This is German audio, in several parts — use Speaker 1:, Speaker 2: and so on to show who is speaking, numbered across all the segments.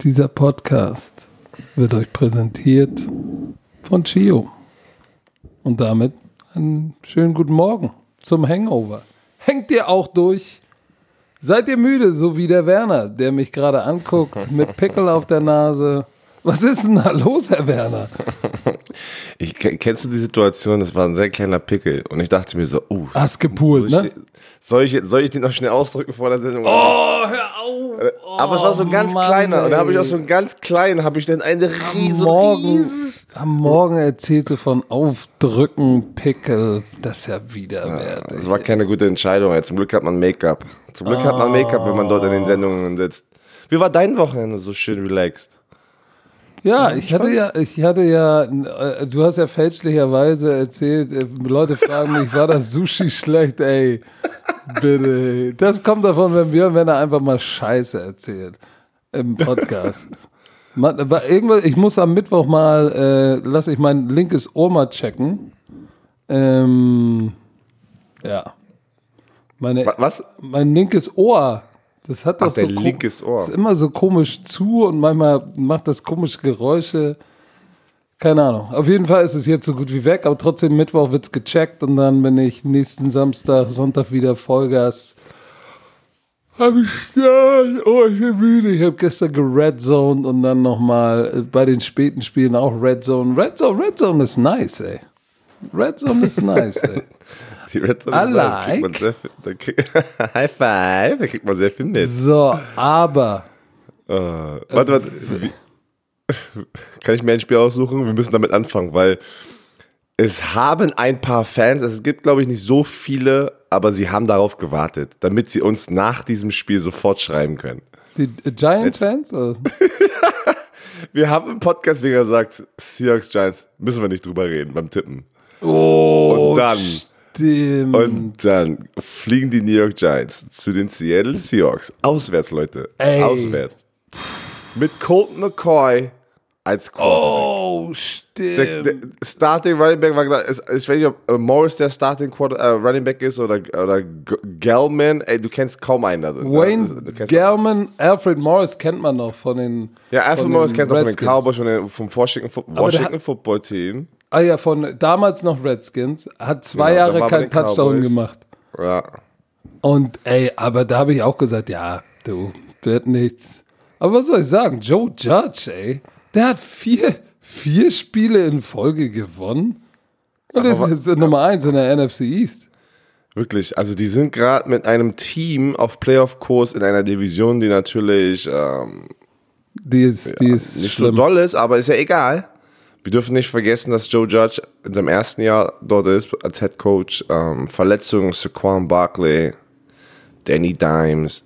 Speaker 1: Dieser Podcast wird euch präsentiert von Chio. Und damit einen schönen guten Morgen zum Hangover. Hängt ihr auch durch? Seid ihr müde, so wie der Werner, der mich gerade anguckt, mit Pickel auf der Nase? Was ist denn da los, Herr Werner?
Speaker 2: Ich, kennst du die Situation, das war ein sehr kleiner Pickel und ich dachte mir so, oh.
Speaker 1: Hast gepult,
Speaker 2: soll
Speaker 1: ne?
Speaker 2: ich, soll, ich, soll ich den noch schnell ausdrücken vor der Sendung?
Speaker 1: Oh, hör auf! Oh,
Speaker 2: Aber es war so ein ganz
Speaker 1: Mann,
Speaker 2: kleiner und da habe ich
Speaker 1: ey.
Speaker 2: auch so einen ganz kleinen, habe ich dann eine
Speaker 1: Am
Speaker 2: riesen,
Speaker 1: Morgen, am Morgen erzählt sie von Aufdrücken, Pickel. Das ist ja widerwärtig.
Speaker 2: Das war keine gute Entscheidung. ey. Zum Glück hat man Make-up. Zum Glück hat man Make-up, wenn man dort in den Sendungen sitzt. Wie war dein Wochenende so schön relaxed?
Speaker 1: Ja, ich hatte ja, ich hatte ja, äh, du hast ja fälschlicherweise erzählt, äh, Leute fragen mich, war das Sushi schlecht, ey? Bitte. Das kommt davon, wenn Björn Werner einfach mal Scheiße erzählt im Podcast. Man, irgendwas, ich muss am Mittwoch mal, äh, lass ich mein linkes Ohr mal checken. Ähm, ja. Meine,
Speaker 2: Wa- Was?
Speaker 1: mein linkes Ohr. Das hat doch
Speaker 2: Ach,
Speaker 1: so ko-
Speaker 2: linkes Ohr.
Speaker 1: Ist immer so komisch zu und manchmal macht das komische Geräusche. Keine Ahnung. Auf jeden Fall ist es jetzt so gut wie weg, aber trotzdem Mittwoch wird's gecheckt und dann bin ich nächsten Samstag, Sonntag wieder Vollgas. Hab ich ja, oh, ich bin müde. Ich habe gestern geredzoned und dann nochmal bei den späten Spielen auch Redzone. Redzone, Redzone ist nice, ey. Redzone ist nice, ey.
Speaker 2: Die Red Zone ist nice, kriegt man sehr viel, da krieg, High Five, da kriegt man sehr viel mit.
Speaker 1: So, aber
Speaker 2: Äh, warte, warte. Wie, kann ich mir ein Spiel aussuchen? Wir müssen damit anfangen, weil es haben ein paar Fans, es gibt glaube ich nicht so viele, aber sie haben darauf gewartet, damit sie uns nach diesem Spiel sofort schreiben können.
Speaker 1: die Giants-Fans?
Speaker 2: Wir haben im Podcast, wie gesagt, Seahawks Giants, müssen wir nicht drüber reden beim Tippen.
Speaker 1: Oh,
Speaker 2: Und dann,
Speaker 1: stimmt.
Speaker 2: und dann fliegen die New York Giants zu den Seattle Seahawks. Auswärts, Leute.
Speaker 1: Ey.
Speaker 2: Auswärts. Mit Colt McCoy als Quarterback.
Speaker 1: oh,
Speaker 2: Der,
Speaker 1: stimmt.
Speaker 2: der Starting Running Back war ich weiß nicht, ob äh, Morris der Starting Quarter, äh, Running Back ist oder, oder Gelman. Ey, du kennst kaum einen. Also,
Speaker 1: Wayne Gelman, Alfred Morris kennt man noch von den.
Speaker 2: ja, Alfred Morris kennst du von den. Cowboys, von den, vom Washington,
Speaker 1: der
Speaker 2: Washington Football Team.
Speaker 1: Ah ja, von damals noch Redskins. Hat zwei
Speaker 2: Genau,
Speaker 1: Jahre keinen Touchdown
Speaker 2: Cowboys.
Speaker 1: gemacht.
Speaker 2: Ja.
Speaker 1: Und ey, aber da habe ich auch gesagt, ja, du, wird nichts. Aber was soll ich sagen? Joe Judge, ey, der hat vier, vier Spiele in Folge gewonnen. Und ist
Speaker 2: Aber-
Speaker 1: jetzt Nummer eins in der NFC East.
Speaker 2: Wirklich, also die sind gerade mit einem Team auf Playoff-Kurs in einer Division, die natürlich ähm,
Speaker 1: Die ist, die ist
Speaker 2: nicht so
Speaker 1: schlimm.
Speaker 2: doll ist, aber ist ja egal. Wir dürfen nicht vergessen, dass Joe Judge in seinem ersten Jahr dort ist als Head Coach. Ähm, Verletzungen, Saquon Barkley, Danny Dimes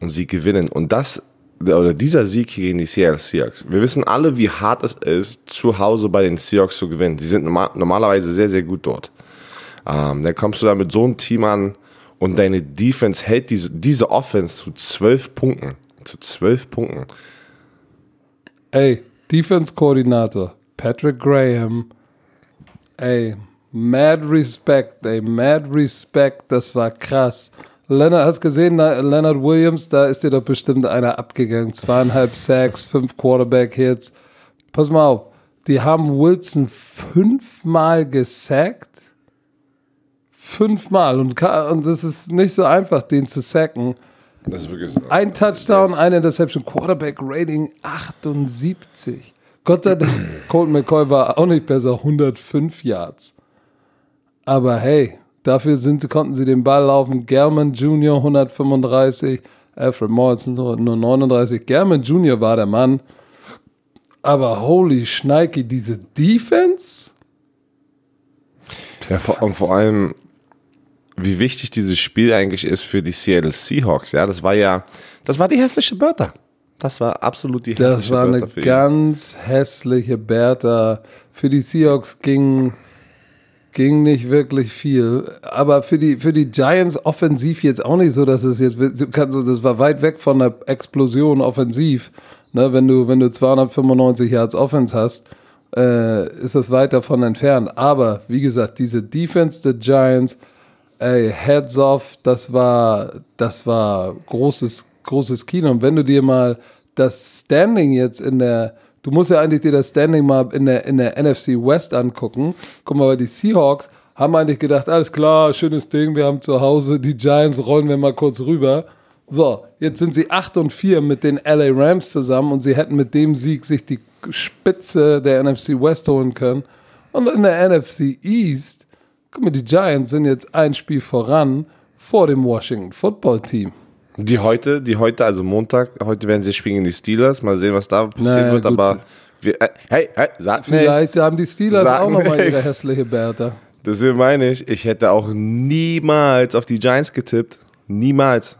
Speaker 2: und sie gewinnen. Und das, oder dieser Sieg gegen die Seattle Seahawks. Wir wissen alle, wie hart es ist, zu Hause bei den Seahawks zu gewinnen. Die sind normal, normalerweise sehr, sehr gut dort. Ähm, dann kommst du da mit so einem Team an und deine Defense hält diese, diese Offense zu zwölf Punkten. Zu zwölf Punkten.
Speaker 1: Ey, Defense-Koordinator, Patrick Graham. Ey, mad respect, ey, mad respect, das war krass. Leonard, hast gesehen, na, Leonard Williams, da ist dir doch bestimmt einer abgegangen. Zweieinhalb Sacks, fünf Quarterback-Hits. Pass mal auf, die haben Wilson fünfmal gesackt. Fünfmal. Und, und das ist nicht so einfach, den zu sacken.
Speaker 2: Das ist wirklich so.
Speaker 1: Ein Touchdown, eine Interception, Quarterback Rating 78. Gott sei Dank, Colt McCoy war auch nicht besser, 105 Yards. Aber hey, dafür sind, konnten sie den Ball laufen. German Jr. 135, Alfred Morris nur nur 39. German Jr. war der Mann. Aber holy Schneike, diese Defense?
Speaker 2: Ja, vor, und vor allem, wie wichtig dieses Spiel eigentlich ist für die Seattle Seahawks. Ja, das war ja, das war die hässliche Bertha. Das war absolut die
Speaker 1: Das
Speaker 2: hässliche
Speaker 1: war eine
Speaker 2: Bertha
Speaker 1: ganz hässliche Bertha. Für die Seahawks ging, ging nicht wirklich viel. Aber für die, für die Giants offensiv jetzt auch nicht so, dass es jetzt, du kannst, das war weit weg von der Explosion offensiv. Ne, wenn du, wenn du 295 Yards Offense hast, äh, ist das weit davon entfernt. Aber wie gesagt, diese Defense der Giants, ey, heads off, das war, das war großes, großes Kino. Und wenn du dir mal das Standing jetzt in der, du musst ja eigentlich dir das Standing mal in der, in der NFC West angucken. Guck mal, die Seahawks haben eigentlich gedacht, alles klar, schönes Ding, wir haben zu Hause die Giants, rollen wir mal kurz rüber. So, jetzt sind sie 8 und 4 mit den LA Rams zusammen und sie hätten mit dem Sieg sich die Spitze der NFC West holen können. Und in der NFC East, guck mal, die Giants sind jetzt ein Spiel voran vor dem Washington Football Team.
Speaker 2: Die heute, die heute, also Montag, heute werden sie spielen gegen die Steelers. Mal sehen, was da passieren
Speaker 1: Naja,
Speaker 2: wird.
Speaker 1: gut.
Speaker 2: Aber wir, äh, hey, hey, sag
Speaker 1: Vielleicht
Speaker 2: nichts.
Speaker 1: haben die Steelers
Speaker 2: Sag
Speaker 1: auch nochmal ihre
Speaker 2: nix.
Speaker 1: hässliche Bertha.
Speaker 2: Deswegen meine ich, ich hätte auch niemals auf die Giants getippt. Niemals.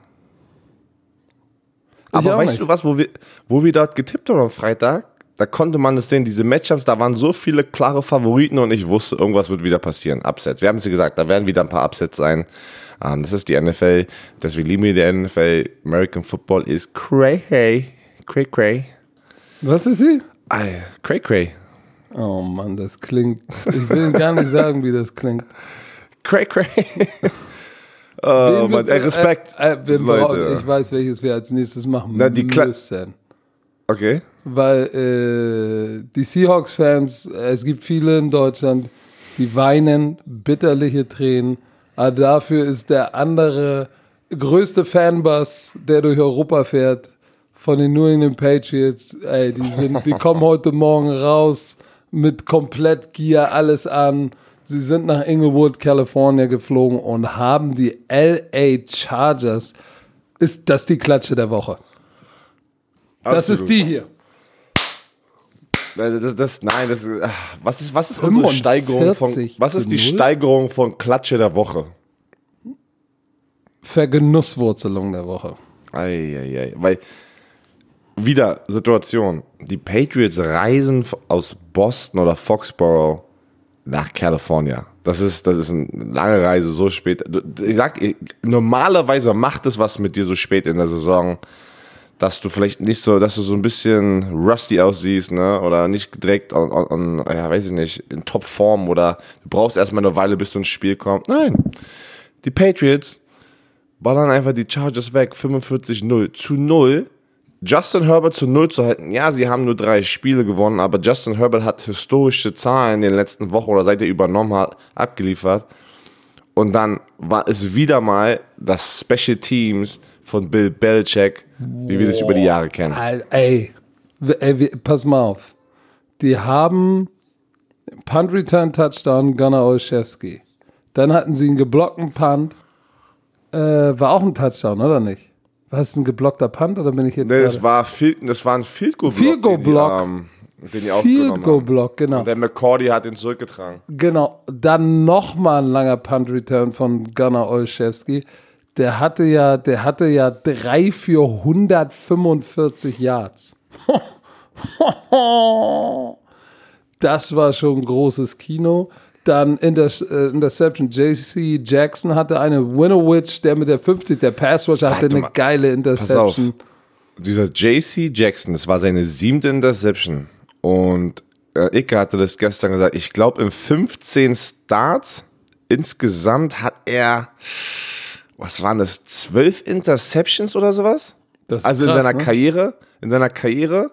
Speaker 2: Aber weißt
Speaker 1: nicht.
Speaker 2: du was, wo wir, wo wir dort getippt haben am Freitag? Da konnte man es sehen, diese Matchups, da waren so viele klare Favoriten und ich wusste, irgendwas wird wieder passieren. Upsets. Wir haben es ja gesagt, da werden wieder ein paar Upsets sein. Ähm, das ist die NFL. Deswegen lieben wir die NFL. American Football ist cray, cray, cray.
Speaker 1: Was ist sie?
Speaker 2: Ay, Cray, cray.
Speaker 1: Oh Mann, das klingt. Ich will gar nicht sagen, wie das klingt.
Speaker 2: Cray, cray. Oh, Mann, ey, Respekt.
Speaker 1: Äh, äh, wir
Speaker 2: Leute.
Speaker 1: ich weiß, welches wir als nächstes machen
Speaker 2: Na, die Kla-
Speaker 1: müssen.
Speaker 2: Okay.
Speaker 1: Weil äh, die Seahawks-Fans, es gibt viele in Deutschland, die weinen bitterliche Tränen. Aber dafür ist der andere größte Fanbus, der durch Europa fährt, von den New England Patriots. Ey, die, sind, die kommen heute Morgen raus mit komplett Gear, alles an. Sie sind nach Inglewood, California geflogen und haben die LA Chargers. Ist das die Klatsche der Woche? Das ist
Speaker 2: Absolut.
Speaker 1: die hier.
Speaker 2: Das, das, das, nein, das, ah, was ist, was ist unsere
Speaker 1: 45
Speaker 2: Steigerung von, was ist die? Steigerung von Klatsche der Woche?
Speaker 1: Vergenusswurzelung der Woche.
Speaker 2: Eieiei, weil, wieder Situation, die Patriots reisen aus Boston oder Foxborough nach California. Das ist, das ist eine lange Reise, so spät. Ich sag, normalerweise macht es was mit dir so spät in der Saison, dass du vielleicht nicht so, dass du so ein bisschen rusty aussiehst, ne? Oder nicht direkt an, an, an ja, weiß ich nicht, in Topform oder du brauchst erstmal eine Weile, bis du ins Spiel kommst. Nein. Die Patriots ballern einfach die Chargers weg, 45-0 zu 0. Justin Herbert zu 0 zu halten. Ja, sie haben nur drei Spiele gewonnen, aber Justin Herbert hat historische Zahlen in den letzten Wochen oder seit er übernommen hat, abgeliefert. Und dann war es wieder mal das Special Teams von Bill Belichick, wie wir das über die Jahre kennen.
Speaker 1: Ey, ey, pass mal auf. Die haben Punt Return Touchdown Gunnar Olszewski. Dann hatten sie einen geblockten Punt. Äh, war auch ein Touchdown, oder nicht? War es ein geblockter Punt oder bin ich jetzt
Speaker 2: Nee, das war, viel, das war ein Field Goal Block,
Speaker 1: Field Goal
Speaker 2: den, die,
Speaker 1: Block.
Speaker 2: ähm, den
Speaker 1: Field Goal. Block, genau.
Speaker 2: Und der McCordy hat ihn zurückgetragen.
Speaker 1: Genau, dann nochmal ein langer Punt-Return von Gunnar Olszewski. Der hatte ja, der hatte ja drei für 145 Yards. Das war schon ein großes Kino. Dann Inter äh, Interception. JC Jackson hatte eine Winovich, der mit der 50, der Passwatcher hatte eine
Speaker 2: mal.
Speaker 1: geile
Speaker 2: Pass auf.
Speaker 1: Interception.
Speaker 2: Dieser JC Jackson, das war seine siebte Interception. Und äh, Icke hatte das gestern gesagt. Ich glaube, in 15 Starts insgesamt hat er, was waren das, 12 Interceptions oder sowas? Also in
Speaker 1: krass,
Speaker 2: seiner
Speaker 1: ne?
Speaker 2: Karriere, in seiner Karriere.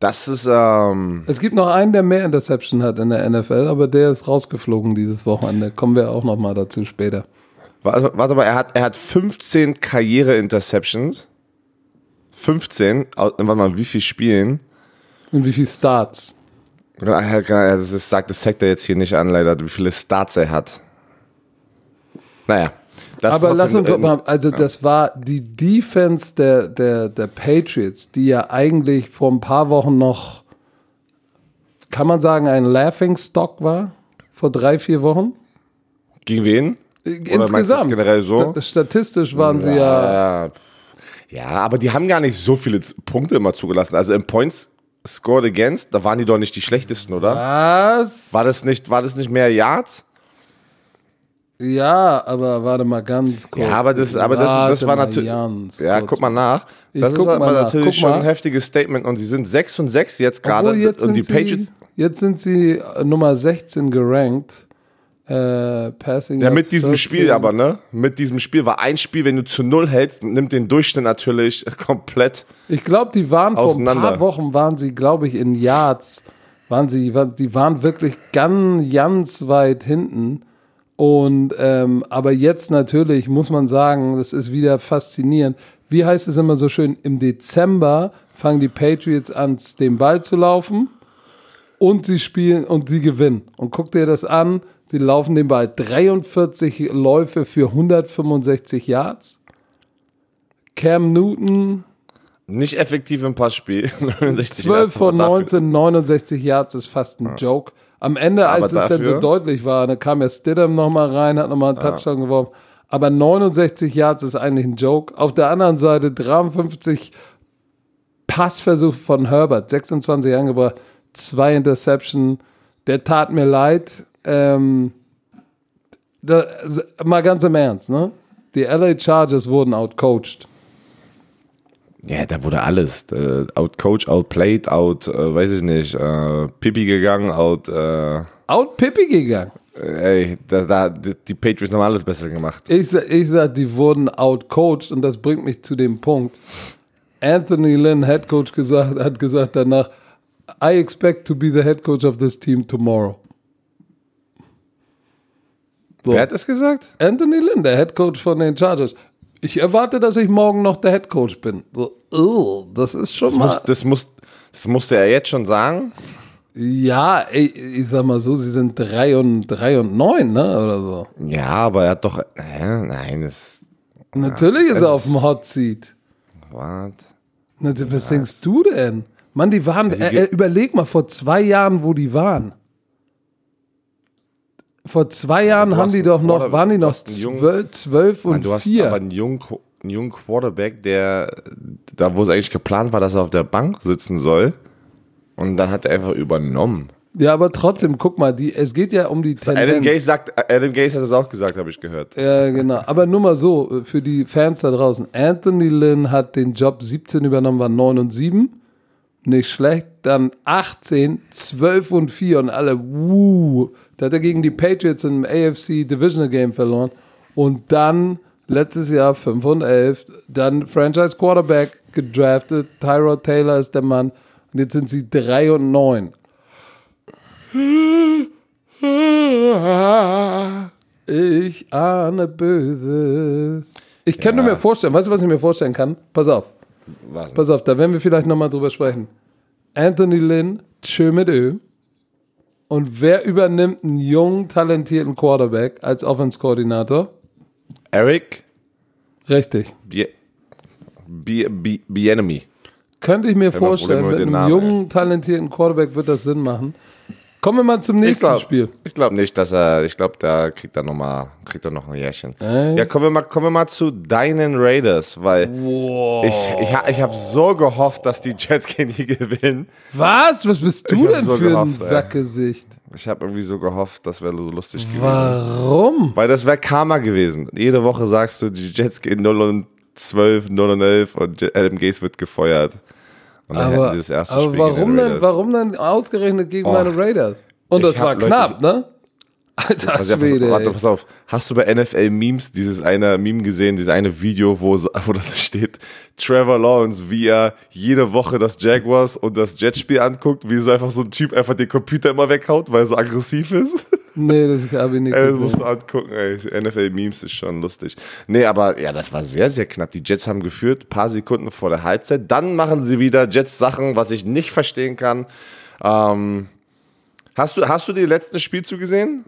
Speaker 2: Das ist, ähm,
Speaker 1: Es gibt noch einen, der mehr Interception hat in der NFL, aber der ist rausgeflogen dieses Wochenende. Kommen wir auch noch mal dazu später.
Speaker 2: warte, warte mal, er hat, er hat 15 Karriere-Interceptions. 15, au- warte mal, wie viel Spielen?
Speaker 1: Und wie viel Starts?
Speaker 2: Das sagt das er jetzt hier nicht an, leider, wie viele Starts er hat. Naja. Das
Speaker 1: Aber lass uns mal, also das war die Defense der, der, der Patriots, die ja eigentlich vor ein paar Wochen noch, kann man sagen, ein Laughing Stock war, vor drei, vier Wochen.
Speaker 2: Gegen wen? jetzt
Speaker 1: Insgesamt.
Speaker 2: generell so?
Speaker 1: Sta- Statistisch waren sie ja,
Speaker 2: ja. Ja, aber die haben gar nicht so viele Punkte immer zugelassen. Also im Points scored against, da waren die doch nicht die schlechtesten, oder?
Speaker 1: was?
Speaker 2: War das nicht, war das nicht mehr Yards?
Speaker 1: Ja, aber warte mal ganz kurz.
Speaker 2: Ja, aber das, aber das, das war natürlich. Ja, guck mal nach.
Speaker 1: Ich
Speaker 2: Das ist aber
Speaker 1: nach.
Speaker 2: natürlich
Speaker 1: Guck
Speaker 2: schon
Speaker 1: mal.
Speaker 2: ein heftiges Statement und sie sind 6 und 6 jetzt gerade
Speaker 1: jetzt
Speaker 2: und
Speaker 1: sind
Speaker 2: die Patriots.
Speaker 1: Sie, jetzt sind sie äh, Nummer 16 gerankt. Äh, Passing
Speaker 2: Ja, mit diesem
Speaker 1: 14.
Speaker 2: Spiel aber, ne? Mit diesem Spiel war ein Spiel, wenn du zu null hältst, nimmt den Durchschnitt natürlich komplett.
Speaker 1: Ich glaube, die waren vor ein paar Wochen, waren sie, glaube ich, in Yards, waren sie, die waren wirklich ganz, ganz weit hinten. Und, ähm, aber jetzt natürlich muss man sagen, das ist wieder faszinierend. Wie heißt es immer so schön? Im Dezember fangen die Patriots an, den Ball zu laufen und sie spielen und sie gewinnen. Und guck dir das an, sie laufen den Ball 43 Läufe für 165 Yards. Cam Newton
Speaker 2: Nicht effektiv im Passspiel. 69
Speaker 1: 12 von
Speaker 2: dafür-
Speaker 1: 19, 69 Yards ist fast ein Joke. Am Ende,
Speaker 2: Aber
Speaker 1: als es dann so
Speaker 2: dafür-
Speaker 1: deutlich war, da kam ja Stidham nochmal rein, hat nochmal einen Touchdown geworfen. Aber 69 Yards ist eigentlich ein Joke. Auf der anderen Seite 53 Passversuch von Herbert, 26 angebracht, zwei Interception. Der tat mir leid. Ähm, da, mal ganz im Ernst, ne? Die LA Chargers wurden outcoached.
Speaker 2: Ja, da wurde alles. Äh, outcoach, outplayed, out, äh, weiß ich nicht, äh, Pipi gegangen, out, äh,
Speaker 1: Out Pippi gegangen.
Speaker 2: ey, da, da, die Patriots haben alles besser gemacht.
Speaker 1: Ich, sa- ich sag, die wurden outcoached und das bringt mich zu dem Punkt. Anthony Lynn, Head Coach, gesagt, hat gesagt danach, I expect to be the head coach of this team tomorrow. So.
Speaker 2: Wer hat das gesagt?
Speaker 1: Anthony Lynn, der Head Coach von den Chargers. Ich erwarte, dass ich morgen noch der Head Coach bin. So, oh, das ist schon
Speaker 2: Das,
Speaker 1: mal.
Speaker 2: muss, das, muss, das musste er jetzt schon sagen.
Speaker 1: ja, ey, ich sag mal so, sie sind 3 und, 3 und 9, ne? Oder so.
Speaker 2: Ja, aber er hat doch. Hä? Nein, das.
Speaker 1: Natürlich ist er auf dem Hot Seat.
Speaker 2: What?
Speaker 1: Na, was denkst du denn? Mann, die waren,
Speaker 2: sie
Speaker 1: äh, äh, überleg mal, vor zwei Jahren, wo die waren. Vor zwei Jahren haben die doch noch, waren die noch zwölf, zwölf
Speaker 2: Mann,
Speaker 1: und
Speaker 2: du hast
Speaker 1: vier.
Speaker 2: aber einen jungen, einen jungen Quarterback, der da, wo es eigentlich geplant war, dass er auf der Bank sitzen soll. Und dann hat er einfach übernommen.
Speaker 1: Ja, aber trotzdem, guck mal, die, es geht ja um die
Speaker 2: Adam
Speaker 1: Tendenz.
Speaker 2: Gaze, sagt, Adam Gaze hat es auch gesagt, habe ich gehört.
Speaker 1: Ja, genau. Aber nur mal so, für die Fans da draußen. Anthony Lynn hat den Job 17 übernommen, war 9 und 7. Nicht schlecht. Dann 18, 12 und 4 und alle, wuh. Da hat er gegen die Patriots im AFC Divisional Game verloren. Und dann letztes Jahr 5 und 11. Dann Franchise Quarterback gedraftet. Tyrod Taylor ist der Mann. Und jetzt sind sie 3 und 9. Ich ahne Böses. Ich könnte
Speaker 2: Ja.
Speaker 1: mir vorstellen, weißt du, was ich mir vorstellen kann? Pass auf,
Speaker 2: Was?
Speaker 1: pass auf, da werden wir vielleicht nochmal drüber sprechen. Anthony Lynn, Tschö mit Ö. Und wer übernimmt einen jungen, talentierten Quarterback als Offense-Koordinator?
Speaker 2: Eric
Speaker 1: Richtig.
Speaker 2: Bie- Bie- Bie- Bienemy.
Speaker 1: Könnte ich mir vorstellen, mit
Speaker 2: mit
Speaker 1: einem jungen, talentierten Quarterback wird das Sinn machen. Kommen wir mal zum
Speaker 2: Ich
Speaker 1: nächsten
Speaker 2: glaube
Speaker 1: Spiel.
Speaker 2: glaub nicht, dass er, ich glaube, da kriegt er noch mal, kriegt er noch ein Jährchen.
Speaker 1: Äh?
Speaker 2: Ja, kommen wir mal, kommen wir mal zu deinen Raiders, weil ich, ich, ha- ich habe so gehofft, dass die Jets gegen die gewinnen.
Speaker 1: Was? Was bist du
Speaker 2: Ich
Speaker 1: denn
Speaker 2: so
Speaker 1: für ein
Speaker 2: gehofft, ey.
Speaker 1: Sackgesicht?
Speaker 2: Ich habe irgendwie so gehofft, das wäre so lustig gewesen.
Speaker 1: Warum?
Speaker 2: Weil das wäre Karma gewesen. Jede Woche sagst du, die Jets gehen 0 und 12, 0 und 11 und Adam Gaze wird gefeuert. Und dann
Speaker 1: Aber,
Speaker 2: hätten sie das erste
Speaker 1: aber
Speaker 2: Spiel
Speaker 1: warum
Speaker 2: Raiders.
Speaker 1: warum denn ausgerechnet gegen
Speaker 2: Oh.
Speaker 1: meine Raiders? Und das war
Speaker 2: hab- Leute,
Speaker 1: knapp, ne? Alter
Speaker 2: pass,
Speaker 1: Schwede,
Speaker 2: warte, pass auf. Hast du bei NFL Memes dieses eine Meme gesehen, dieses eine Video, wo, wo das steht, Trevor Lawrence, wie er jede Woche das Jaguars und das Jetspiel anguckt, wie so einfach so ein Typ einfach den Computer immer weghaut, weil er so aggressiv ist?
Speaker 1: Nee, das habe ich nicht
Speaker 2: Ey, das musst du angucken, ey. NFL Memes ist schon lustig. Nee, aber ja, das war sehr, sehr knapp. Die Jets haben geführt, paar Sekunden vor der Halbzeit. Dann machen sie wieder Jets Sachen, was ich nicht verstehen kann. Ähm, hast, du, hast du die letzten Spielzug gesehen?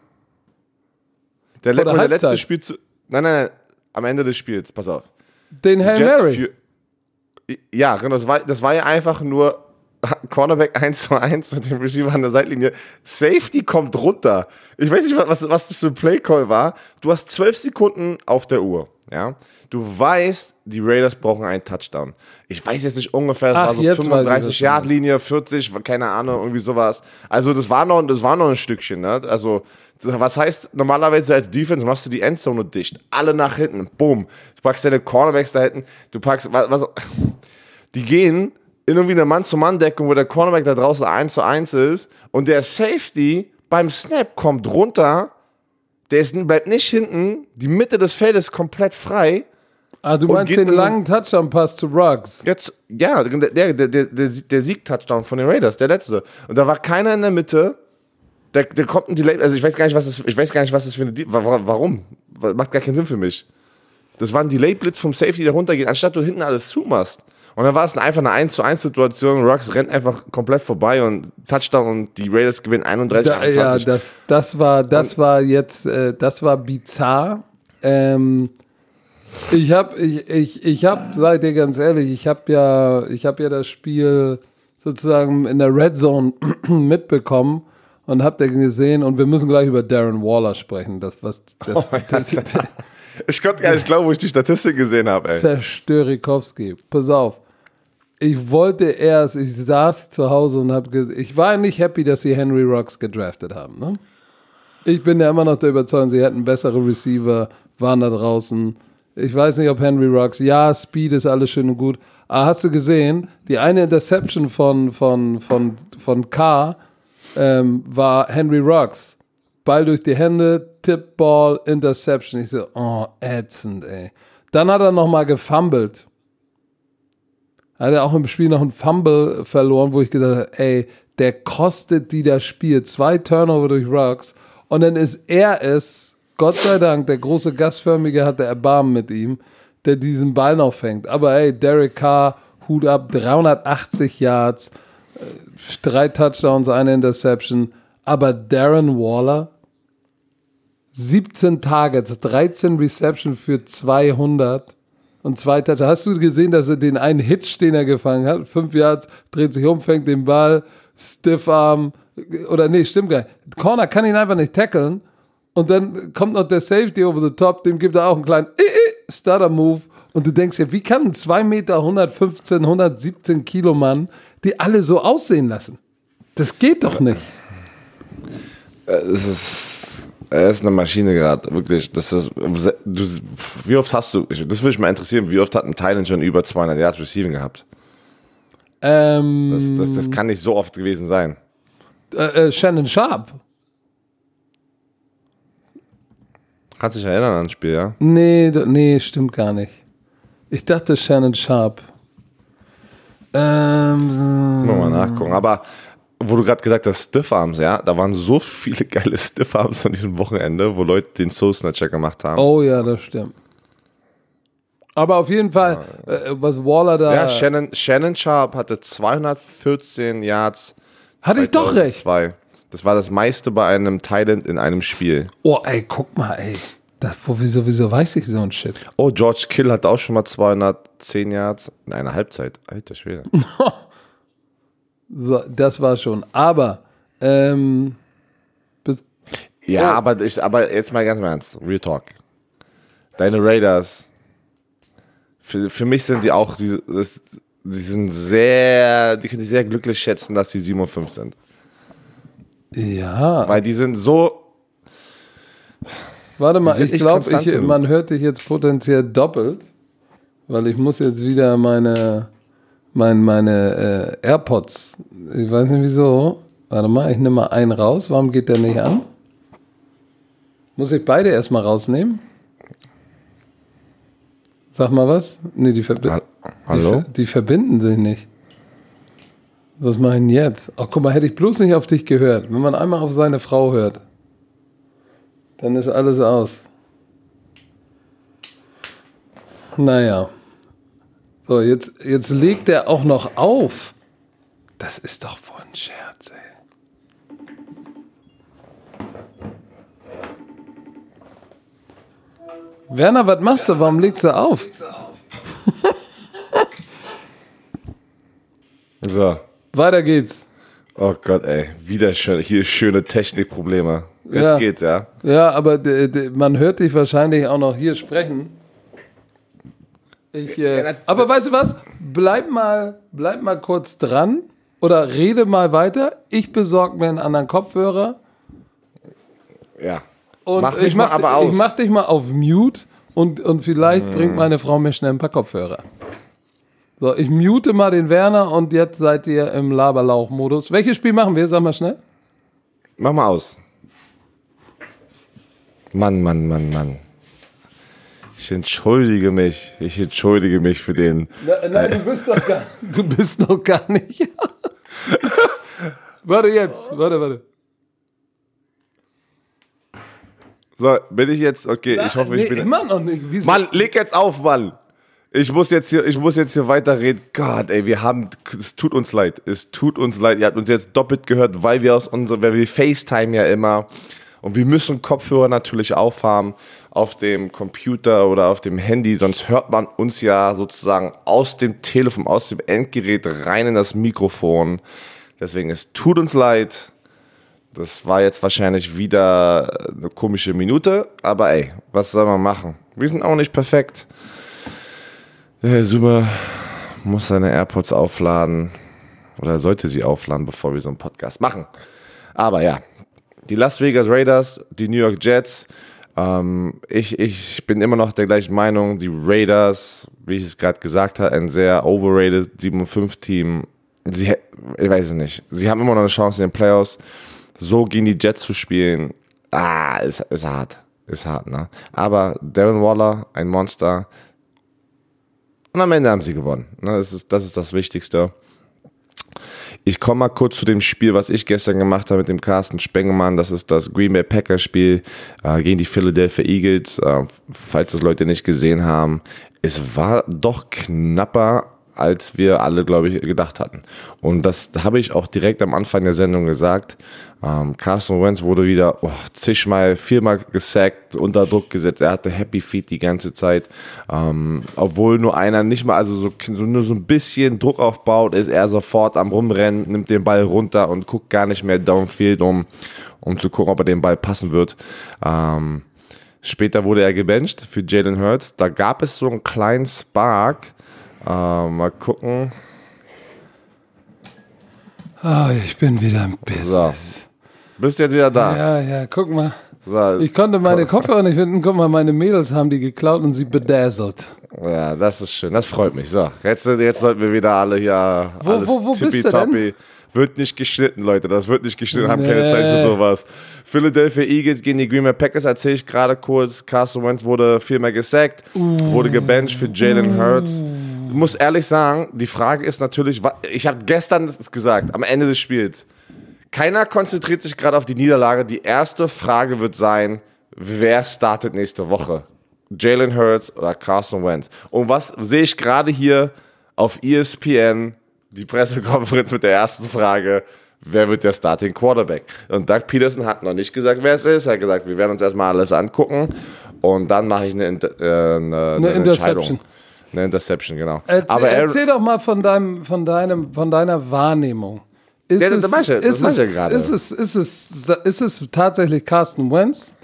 Speaker 2: Der,
Speaker 1: Vor der
Speaker 2: der letzte? Spielzug. Nein, nein, nein. Am Ende des Spiels, pass auf.
Speaker 1: Den Hail Mary.
Speaker 2: Ja, genau. Das war, das war ja einfach nur Cornerback 1 zu 1 mit dem Receiver an der Seitlinie. Safety kommt runter. Ich weiß nicht, was, was das für ein Playcall war. Du hast 12 Sekunden auf der Uhr. Ja? Du weißt, die Raiders brauchen einen Touchdown. Ich weiß jetzt nicht ungefähr, es
Speaker 1: Ach,
Speaker 2: war so
Speaker 1: jetzt weiß ich
Speaker 2: 35
Speaker 1: das.
Speaker 2: Yard Linie, 40, keine Ahnung, irgendwie sowas. Also das war noch, das war noch ein Stückchen. Ne? Also was heißt, normalerweise als Defense machst du die Endzone dicht. Alle nach hinten. Boom. Du packst deine Cornerbacks da hinten. Du packst, was, was die gehen in irgendwie eine Mann-zu-Mann-Deckung, wo der Cornerback da draußen 1 zu 1 ist und der Safety beim Snap kommt runter Der ist, bleibt nicht hinten, die Mitte des Feldes komplett frei.
Speaker 1: Ah, du meinst den langen Touchdown-Pass zu Ruggs.
Speaker 2: Jetzt, ja, der, der, der, der, der Sieg-Touchdown von den Raiders, der letzte. Und da war keiner in der Mitte. Der, der kommt ein Delay, also ich weiß gar nicht, was das, ich weiß gar nicht, was das für eine, warum? Macht gar keinen Sinn für mich. Das war ein Delay-Blitz vom Safety, der runtergeht, anstatt du hinten alles zumachst. Und dann war es einfach eine 1 zu 1 Situation. Ruggs rennt einfach komplett vorbei und Touchdown und die Raiders gewinnen 31
Speaker 1: Da, ja,
Speaker 2: 21.
Speaker 1: das, das war, das war jetzt, äh, das war bizarr. Ähm, ich habe, ich, ich, ich habe, seid ihr ganz ehrlich, ich habe ja, ich habe ja das Spiel sozusagen in der Red Zone mitbekommen und habt ihr gesehen und wir müssen gleich über Darren Waller sprechen. Das was, das, das,
Speaker 2: ich konnte gar nicht glauben, wo ich die Statistik gesehen habe.
Speaker 1: Zerstörikowski. Pass auf. Ich wollte erst, ich saß zu Hause und habe, ich war nicht happy, dass sie Henry Rocks gedraftet haben. Ne? Ich bin ja immer noch der Überzeugung, sie hätten bessere Receiver, waren da draußen. Ich weiß nicht, ob Henry Rocks, ja, Speed ist alles schön und gut. Aber hast du gesehen, die eine Interception von, von, von, von K ähm, war Henry Rocks. Ball durch die Hände, Tip Ball, Interception. Ich so, oh, ätzend, ey. Dann hat er nochmal gefumbled. Hat er auch im Spiel noch einen Fumble verloren, wo ich gesagt habe, ey, der kostet die das Spiel. Zwei Turnover durch Rocks. Und dann ist er es, Gott sei Dank, der große Gastförmige hatte Erbarmen mit ihm, der diesen Ball noch fängt. Aber ey, Derek Carr, Hut ab, 380 Yards, drei Touchdowns, eine Interception. Aber Darren Waller, 17 Targets, 13 Reception für 200 und zwei Touchdowns. Hast du gesehen, dass er den einen Hitch, den er gefangen hat, fünf Yards, dreht sich um, fängt den Ball, Stiffarm, oder nee, stimmt gar nicht. Corner kann ihn einfach nicht tackeln und dann kommt noch der Safety over the top, dem gibt er auch einen kleinen äh, äh, Starter-Move und du denkst ja, wie kann ein 2 Meter, 115, 117 Kilo Mann die alle so aussehen lassen? Das geht doch nicht.
Speaker 2: Es ist, er ist eine Maschine gerade, wirklich. Das ist, du, wie oft hast du, ich- das würde mich mal interessieren, wie oft hat ein Thailand schon über 200 Yards Receiving gehabt?
Speaker 1: Ähm,
Speaker 2: Das, das, das kann nicht so oft gewesen sein.
Speaker 1: äh, äh, Shannon Sharp.
Speaker 2: Kannst dich erinnern an das Spiel, ja?
Speaker 1: Nee, nee, stimmt gar nicht. Ich dachte Shannon Sharp. Ähm,
Speaker 2: Mal nachgucken. Aber wo du gerade gesagt hast, Stiffarms, ja, da waren so viele geile Stiffarms an diesem Wochenende, wo Leute den Soul Snatcher gemacht haben.
Speaker 1: oh ja, das stimmt. Aber auf jeden Fall, äh, was Waller da.
Speaker 2: Ja, Shannon, Shannon Sharp hatte 214 Yards.
Speaker 1: Hatte ich doch recht.
Speaker 2: 2002. Das war das meiste bei einem Thailand in einem Spiel.
Speaker 1: Oh, ey, guck mal, ey. Das, wo, wieso, wieso weiß ich so ein Shit?
Speaker 2: Oh, George Kill hat auch schon mal 210 Yards in einer Halbzeit. Alter Schwede.
Speaker 1: So, das war schon. Aber, ähm,
Speaker 2: Ja,
Speaker 1: Oh.
Speaker 2: aber, ich, aber jetzt mal ganz im Ernst. Real Talk. Deine Raiders. Für, für mich sind die auch, die, das, die sind sehr, die können sich sehr glücklich schätzen, dass sie 7 und 5 sind.
Speaker 1: ja.
Speaker 2: Weil die sind so,
Speaker 1: Warte mal, ich glaube, man hört dich jetzt potenziell doppelt, weil ich muss jetzt wieder meine, mein, meine äh, AirPods, ich weiß nicht wieso. Warte mal, ich nehme mal einen raus. Warum geht der nicht an? Muss ich beide erstmal rausnehmen? Sag mal was? Nee, die, verbi
Speaker 2: Ha-
Speaker 1: die,
Speaker 2: Hallo?
Speaker 1: ver die verbinden sich nicht. Was mache ich denn jetzt? Ach, guck mal, hätte ich bloß nicht auf dich gehört. Wenn man einmal auf seine Frau hört, dann ist alles aus. Naja. So, jetzt, jetzt legt er auch noch auf. Das ist doch wohl ein Scherz, ey. Werner, was machst du? Warum legst du auf?
Speaker 2: so.
Speaker 1: Weiter geht's.
Speaker 2: Oh Gott, ey. Wieder schön, hier schöne Technikprobleme. Jetzt
Speaker 1: Ja.
Speaker 2: geht's, ja.
Speaker 1: Ja, aber man hört dich wahrscheinlich auch noch hier sprechen. Ich, äh, aber weißt du was? Bleib mal, bleib mal kurz dran oder rede mal weiter. Ich besorge mir einen anderen Kopfhörer
Speaker 2: Ja.
Speaker 1: und
Speaker 2: Mach
Speaker 1: ich, mach,
Speaker 2: mal aber aus.
Speaker 1: ich mach dich mal auf Mute und, und vielleicht
Speaker 2: Hm.
Speaker 1: bringt meine Frau mir schnell ein paar Kopfhörer. So, ich mute mal den Werner und jetzt seid ihr im Laberlauch-Modus. Welches Spiel machen wir? Sag mal schnell.
Speaker 2: Mach mal aus. Mann, Mann, Mann, Mann. Ich entschuldige mich. Ich entschuldige mich für den.
Speaker 1: Na, nein, du bist doch gar, du bist noch gar nicht. warte jetzt, warte, warte.
Speaker 2: So, bin ich jetzt, okay, ich hoffe,
Speaker 1: nee,
Speaker 2: ich bin.
Speaker 1: immer noch nicht. Wieso?
Speaker 2: Mann, leg jetzt auf, Mann. Ich muss jetzt hier, ich muss jetzt hier weiterreden. Gott, ey, wir haben, es tut uns leid. Es tut uns leid. Ihr habt uns jetzt doppelt gehört, weil wir aus unserer, weil wir FaceTime ja immer. Und wir müssen Kopfhörer natürlich aufhaben auf dem Computer oder auf dem Handy, sonst hört man uns ja sozusagen aus dem Telefon, aus dem Endgerät rein in das Mikrofon. Deswegen, es tut uns leid. Das war jetzt wahrscheinlich wieder eine komische Minute, aber ey, was soll man machen? Wir sind auch nicht perfekt. Der Herr Sumer muss seine AirPods aufladen oder sollte sie aufladen, bevor wir so einen Podcast machen. Aber ja, die Las Vegas Raiders, die New York Jets. Ähm, ich, ich bin immer noch der gleichen Meinung. Die Raiders, wie ich es gerade gesagt habe, ein sehr overrated 7-5-Team. Sie, ich weiß es nicht. Sie haben immer noch eine Chance in den Playoffs so gegen die Jets zu spielen, ah, ist, ist hart. Ist hart, ne? Aber Darren Waller, ein Monster. Und am Ende haben sie gewonnen. Ne? Das, ist, das ist das Wichtigste. Ich komme mal kurz zu dem Spiel, was ich gestern gemacht habe mit dem Carsten Spengemann. Das ist das Green Bay Packers Spiel äh, gegen die Philadelphia Eagles. Äh, falls das Leute nicht gesehen haben. Es war doch knapper, als wir alle, glaube ich, gedacht hatten. Und das habe ich auch direkt am Anfang der Sendung gesagt. Ähm, Carson Wentz wurde wieder oh, zigmal, viermal gesackt, unter Druck gesetzt. Er hatte Happy Feet die ganze Zeit. Ähm, obwohl nur einer nicht mal, also so, so, nur so ein bisschen Druck aufbaut, ist er sofort am Rumrennen, nimmt den Ball runter und guckt gar nicht mehr downfield, um, um zu gucken, ob er den Ball passen wird. Ähm, später wurde er gebencht für Jalen Hurts. Da gab es so einen kleinen Spark, äh, mal gucken.
Speaker 1: Ah, ich bin wieder im Business. So.
Speaker 2: Bist jetzt wieder da?
Speaker 1: Ja, ja, guck mal. So. Ich konnte meine Kopfhörer nicht finden. Guck mal, meine Mädels haben die geklaut und sie bedazzelt.
Speaker 2: Ja, das ist schön. Das freut mich. So, jetzt, jetzt sollten wir wieder alle hier
Speaker 1: wo,
Speaker 2: alles
Speaker 1: wo, wo tippitoppi.
Speaker 2: Wird nicht geschnitten, Leute. Das wird nicht geschnitten. Nee. Haben keine Zeit für sowas. Philadelphia Eagles gegen die Green Bay Packers erzähle ich gerade kurz. Carson Wentz wurde viermal gesackt, uh. wurde gebencht für Jalen Hurts. Ich muss ehrlich sagen, die Frage ist natürlich, ich habe gestern gesagt, am Ende des Spiels, keiner konzentriert sich gerade auf die Niederlage. Die erste Frage wird sein, wer startet nächste Woche? Jalen Hurts oder Carson Wentz? Und was sehe ich gerade hier auf ESPN? Die Pressekonferenz mit der ersten Frage. Wer wird der Starting Quarterback? Und Doug Peterson hat noch nicht gesagt, wer es ist. Er hat gesagt, wir werden uns erstmal alles angucken und dann mache ich eine, äh, eine, eine, eine Interception. Eine Interception, genau.
Speaker 1: Erzähl, Aber er, erzähl doch mal von, deinem, von, deinem, von deiner Wahrnehmung.
Speaker 2: Ist ja, das ist, es, ja gerade.
Speaker 1: Ist es, ist, es, ist es tatsächlich Carsten Wentz?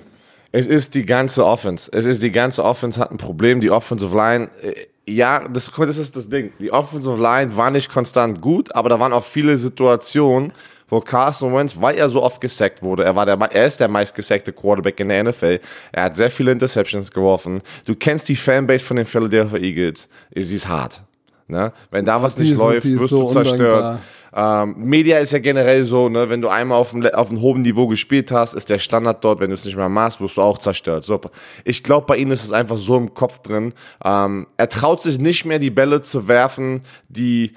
Speaker 2: Es ist die ganze Offense. Es ist die ganze Offense hat ein Problem. Die Offensive Line, äh, ja, das, das ist das Ding. Die Offensive Line war nicht konstant gut, aber da waren auch viele Situationen, wo Carson Wentz, weil er so oft gesackt wurde, er, war der, er ist der meistgesackte Quarterback in der NFL, er hat sehr viele Interceptions geworfen. Du kennst die Fanbase von den Philadelphia Eagles, sie ist hart. Ne? Wenn da was nicht läuft, wirst so du zerstört. Ähm, Media ist ja generell so, ne, wenn du einmal auf einem, auf einem hohen Niveau gespielt hast, ist der Standard dort, wenn du es nicht mehr machst, wirst du auch zerstört. Super. Ich glaube, bei ihm ist es einfach so im Kopf drin. Ähm, er traut sich nicht mehr, die Bälle zu werfen, die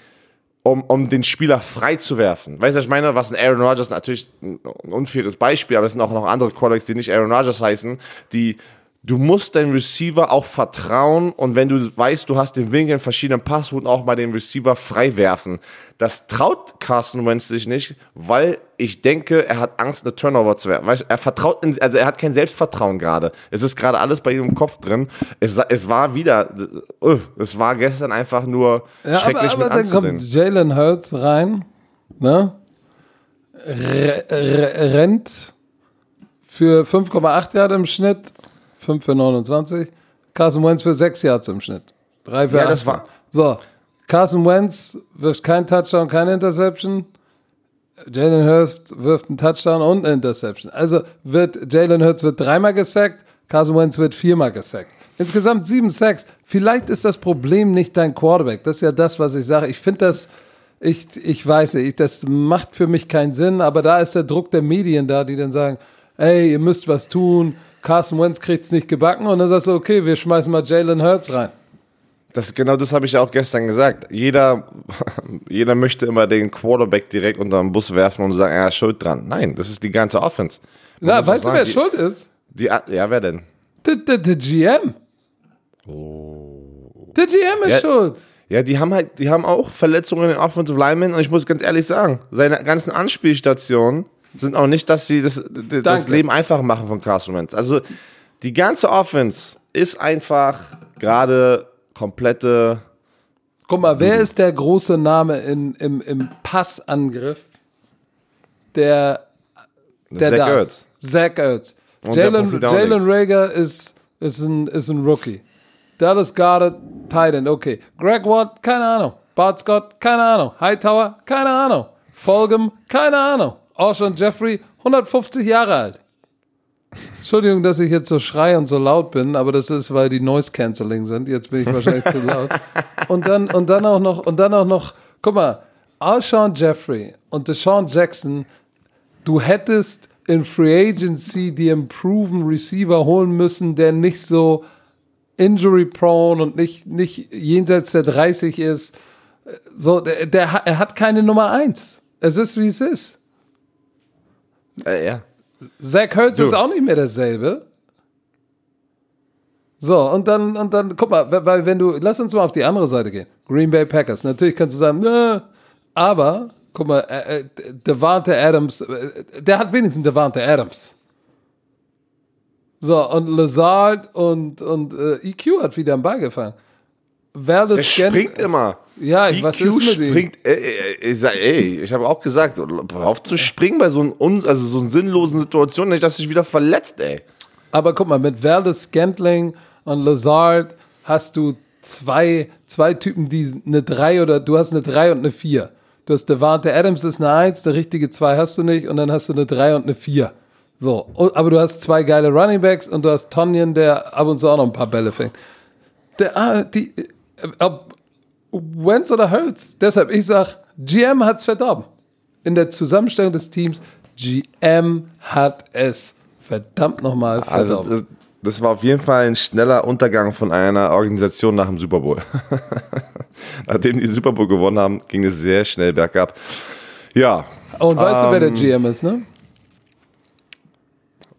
Speaker 2: um, um den Spieler frei zu werfen. Weißt du, ich meine, was ein Aaron Rodgers natürlich ein unfaires Beispiel, aber es sind auch noch andere Quarterbacks, die nicht Aaron Rodgers heißen, die du musst deinem Receiver auch vertrauen und wenn du weißt, du hast den Winkel in verschiedenen Passrouten auch mal den Receiver frei werfen. Das traut Carson Wentz sich nicht, weil ich denke, er hat Angst, eine Turnover zu werden. Weißt, er vertraut, in, also er hat kein Selbstvertrauen gerade. Es ist gerade alles bei ihm im Kopf drin. Es, es war wieder, uh, es war gestern einfach nur ja, schrecklich aber, aber mit dann kommt
Speaker 1: Jalen Hurts rein, ne? R rennt für 5,8 Jahre im Schnitt 5 für 29. Carson Wentz für 6 Yards im Schnitt. 3 für ja, 18. das war. So, Carson Wentz wirft keinen Touchdown, keine Interception. Jalen Hurts wirft einen Touchdown und eine Interception. Also wird Jalen Hurts wird dreimal gesackt, Carson Wentz wird viermal gesackt. Insgesamt sieben Sacks. Vielleicht ist das Problem nicht dein Quarterback. Das ist ja das, was ich sage. Ich finde das, ich, ich weiß nicht, das macht für mich keinen Sinn, aber da ist der Druck der Medien da, die dann sagen, ey, ihr müsst was tun, Carson Wentz kriegt es nicht gebacken und dann sagst du, okay, wir schmeißen mal Jalen Hurts rein.
Speaker 2: Das, genau das habe ich ja auch gestern gesagt. Jeder, jeder möchte immer den Quarterback direkt unter den Bus werfen und sagen, er ist schuld dran. Nein, das ist die ganze Offense. Man
Speaker 1: Na, weißt du,
Speaker 2: sagen,
Speaker 1: wer
Speaker 2: die,
Speaker 1: schuld ist?
Speaker 2: Die, ja, wer denn?
Speaker 1: Der, der, der GM. Der GM ist
Speaker 2: Ja.
Speaker 1: schuld.
Speaker 2: Ja, die haben halt, die haben auch Verletzungen in den Offensive Linemen und ich muss ganz ehrlich sagen, seine ganzen Anspielstationen sind auch nicht, dass sie das, das
Speaker 1: Danke.
Speaker 2: Leben einfach machen von Carson Wentz. Also die ganze Offense ist einfach gerade komplette.
Speaker 1: Guck mal, wer ist der große Name in, im, im Passangriff, der, der
Speaker 2: Zach
Speaker 1: da
Speaker 2: Ertz.
Speaker 1: Zach Ertz. Jalen, Jalen. Rager ist, ist, ein, ist ein Rookie. Dallas Goddard, Titan, okay. Greg Watt, keine Ahnung. Bart Scott, keine Ahnung. Hightower, keine Ahnung. Folgem, keine Ahnung. Ocean Jeffrey, 150 Jahre alt. Entschuldigung, dass ich jetzt so schrei und so laut bin, aber das ist, weil die Noise Cancelling sind. Jetzt bin ich wahrscheinlich zu laut. Und dann, und dann auch noch, und dann auch noch, guck mal, Alshon Jeffrey und Deshaun Jackson, du hättest in Free Agency die einen proven Receiver holen müssen, der nicht so injury prone und nicht, nicht jenseits der 30 ist. So, der, der, er hat keine Nummer 1. Es ist, wie es ist.
Speaker 2: Äh, ja.
Speaker 1: Zach Hurts
Speaker 2: So.
Speaker 1: ist auch nicht mehr dasselbe. So, und dann, und dann, guck mal, weil- wenn du, lass uns mal auf die andere Seite gehen. Green Bay Packers. Natürlich kannst du sagen, nö, aber, guck mal, äh, äh, Devante Adams, äh, der hat wenigstens Devante Adams. So, und Lazard und, und äh, EQ hat wieder am Ball gefallen. Valdez
Speaker 2: Der
Speaker 1: Scant-
Speaker 2: springt immer.
Speaker 1: Ja, was
Speaker 2: EQ
Speaker 1: ist mit
Speaker 2: springt, äh, äh, ich sag, ey, ich habe auch gesagt, auf zu springen bei so, einem also so einer sinnlosen Situation, nicht, dass du dich wieder verletzt, ey.
Speaker 1: Aber guck mal, mit Valdez Scantling und Lazard hast du zwei, zwei Typen, die eine 3 oder du hast eine 3 und eine 4. Du hast Devante Adams ist eine 1, der richtige 2 hast du nicht und dann hast du eine 3 und eine 4. So, aber du hast zwei geile Running Backs und du hast Tonyan, der ab und zu auch noch ein paar Bälle fängt. Der, ah, die, äh, ob Wentz oder Hurts, deshalb ich sag, GM hat's verdorben. In der Zusammenstellung des Teams, GM hat es verdammt nochmal
Speaker 2: Also
Speaker 1: verdorben.
Speaker 2: das, das war auf jeden Fall ein schneller Untergang von einer Organisation nach dem Super Bowl. Nachdem die Super Bowl gewonnen haben, ging es sehr schnell bergab. Ja,
Speaker 1: Und weißt du, wer der
Speaker 2: Ähm,
Speaker 1: GM ist, ne?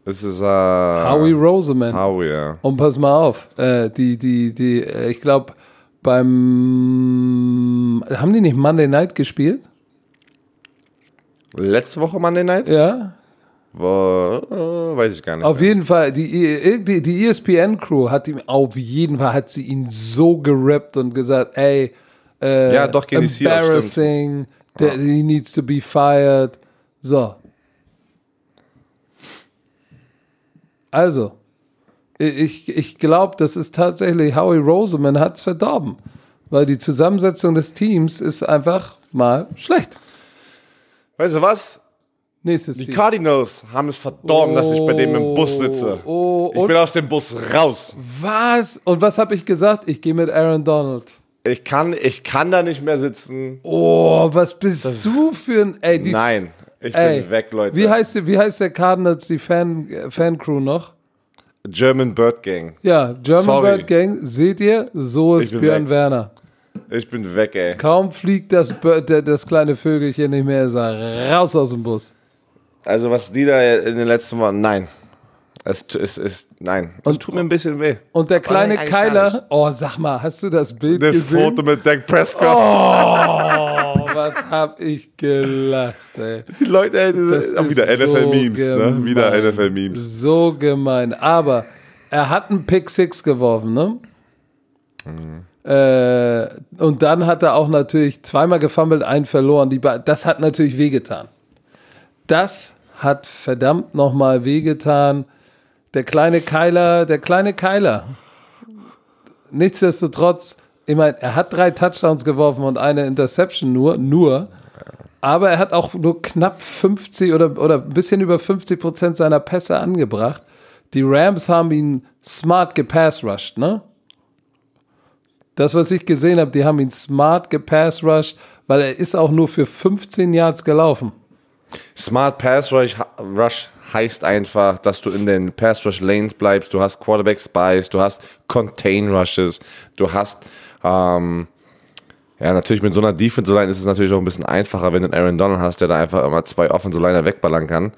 Speaker 2: es ist äh,
Speaker 1: Howie Roseman.
Speaker 2: Howie, ja.
Speaker 1: Und pass mal auf, äh, die, die, die, äh, ich glaube, beim, haben die nicht Monday Night gespielt?
Speaker 2: Letzte Woche Monday Night?
Speaker 1: Ja.
Speaker 2: War, äh, weiß ich gar nicht.
Speaker 1: Auf jeden Fall, die, die, die ESPN-Crew hat ihm, auf jeden Fall hat sie ihn so gerappt und gesagt, ey, äh,
Speaker 2: Ja, doch, gegen die Seahawks,
Speaker 1: embarrassing, that he needs to be fired. So. Also, ich, ich glaube, das ist tatsächlich, Howie Roseman hat es verdorben. Weil die Zusammensetzung des Teams ist einfach mal schlecht.
Speaker 2: Weißt du was?
Speaker 1: Nächstes
Speaker 2: Die
Speaker 1: Team.
Speaker 2: Cardinals haben es verdorben, dass ich bei dem im Bus sitze.
Speaker 1: Oh,
Speaker 2: ich bin aus dem Bus raus.
Speaker 1: was? Und was habe ich gesagt? Ich gehe mit Aaron Donald.
Speaker 2: Ich kann, ich kann da nicht mehr sitzen.
Speaker 1: Oh, was bist du für ein. Ey, die
Speaker 2: Nein, ich
Speaker 1: ey,
Speaker 2: bin weg, Leute.
Speaker 1: Wie heißt, wie heißt der Cardinals, die Fan, äh, Fancrew noch?
Speaker 2: German Bird Gang.
Speaker 1: Ja, German
Speaker 2: Sorry.
Speaker 1: Bird Gang. Seht ihr? So ist Björn
Speaker 2: weg.
Speaker 1: Werner.
Speaker 2: Ich bin weg, ey.
Speaker 1: Kaum fliegt das, das kleine Vögelchen nicht mehr, ist er raus aus dem Bus.
Speaker 2: Also was die da in den letzten Wochen, nein. Es es ist, nein. Es tut mir ein bisschen weh.
Speaker 1: Und der kleine. Keiler. Oh, sag mal, hast du das Bild
Speaker 2: Das
Speaker 1: gesehen?
Speaker 2: Foto mit Dak Prescott.
Speaker 1: Oh, was hab ich gelacht, ey.
Speaker 2: Die Leute, ey, das auch wieder NFL-Memes,
Speaker 1: so
Speaker 2: ne? Wieder. NFL-Memes.
Speaker 1: So gemein. Aber er hat einen Pick Six geworfen, ne? Äh, und dann hat er auch natürlich zweimal gefummelt, einen verloren. Die, Ba- das hat natürlich wehgetan. Das hat verdammt nochmal wehgetan. Der kleine Keiler, der kleine Keiler. Nichtsdestotrotz, ich meine, er hat drei Touchdowns geworfen und eine Interception nur, nur. Aber er hat auch nur knapp 50 oder, oder ein bisschen über 50 Prozent seiner Pässe angebracht. Die Rams haben ihn smart gepass-rushed, ne? Das, was ich gesehen habe, die haben ihn smart gepass-rushed, weil er ist auch nur für 15 Yards gelaufen.
Speaker 2: Smart Pass Rush, Rush heißt einfach, dass du in den Pass Rush Lanes bleibst. Du hast Quarterback Spies, du hast Contain Rushes, du hast ähm, ja, natürlich mit so einer Defensive Line ist es natürlich auch ein bisschen einfacher, wenn du einen Aaron Donald hast, der da einfach immer zwei Offensive Liner wegballern kann.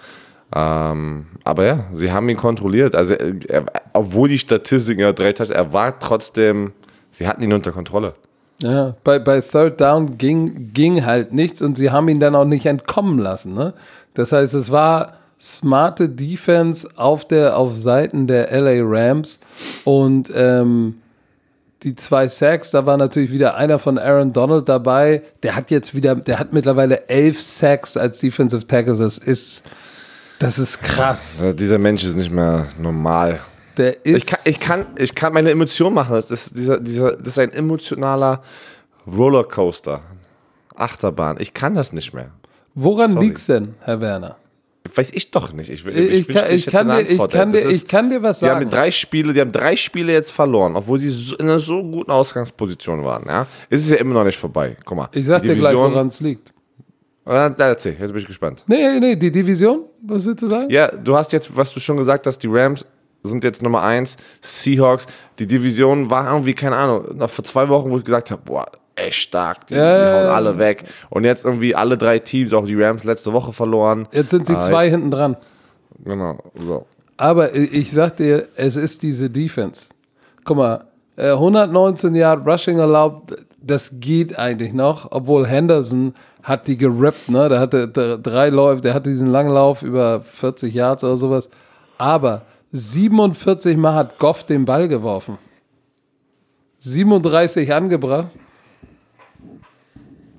Speaker 2: Ähm, aber ja, sie haben ihn kontrolliert. Also, er, obwohl die Statistiken ja drei Touchdowns, er war trotzdem, sie hatten ihn unter Kontrolle.
Speaker 1: Ja, bei, bei Third Down ging, ging halt nichts und sie haben ihn dann auch nicht entkommen lassen. Ne? Das heißt, es war smarte Defense auf, der, auf Seiten der LA Rams und ähm, die zwei Sacks, da war natürlich wieder einer von Aaron Donald dabei. Der hat jetzt wieder, der hat mittlerweile elf Sacks als Defensive Tackle. Das ist, das ist krass.
Speaker 2: Also dieser Mensch ist nicht mehr normal.
Speaker 1: Der ist
Speaker 2: Ich kann, ich kann, ich kann meine Emotion machen. Das ist, dieser, dieser, das ist ein emotionaler Rollercoaster. Achterbahn. Ich kann das nicht mehr.
Speaker 1: Woran
Speaker 2: Sorry.
Speaker 1: liegt's denn, Herr Werner?
Speaker 2: Weiß ich doch nicht. Ich, will-
Speaker 1: Ich,
Speaker 2: wünschte,
Speaker 1: kann, ich, kann, dir, ich, kann, dir,
Speaker 2: ist-
Speaker 1: ich kann dir was
Speaker 2: Die haben
Speaker 1: sagen.
Speaker 2: drei Spiele, die haben drei Spiele jetzt verloren, obwohl sie so, in einer so guten Ausgangsposition waren. Ja, ist es ja immer noch nicht vorbei. Guck mal.
Speaker 1: Ich sag dir gleich, woran es liegt.
Speaker 2: Ah, erzähl, jetzt bin ich gespannt.
Speaker 1: Nee, nee, die Division, was willst du sagen?
Speaker 2: Ja, du hast jetzt, was du schon gesagt hast, die Rams sind jetzt Nummer eins, Seahawks. Die Division war irgendwie, keine Ahnung, noch vor zwei Wochen, wo ich gesagt habe, boah, echt stark, die,
Speaker 1: Ja,
Speaker 2: die hauen alle weg. Und jetzt irgendwie alle drei Teams, auch die Rams letzte Woche verloren.
Speaker 1: Jetzt sind sie
Speaker 2: Ah,
Speaker 1: zwei hinten dran.
Speaker 2: Genau, so.
Speaker 1: Aber ich- sag dir, es ist diese Defense. Guck mal, äh, 119 Yard Rushing erlaubt, das geht eigentlich noch, obwohl Henderson hat die gerippt, ne? Der hatte drei Läufe, der hatte diesen langen Lauf über 40 Yards oder sowas. Aber 47 Mal hat Goff den Ball geworfen. 37 angebracht.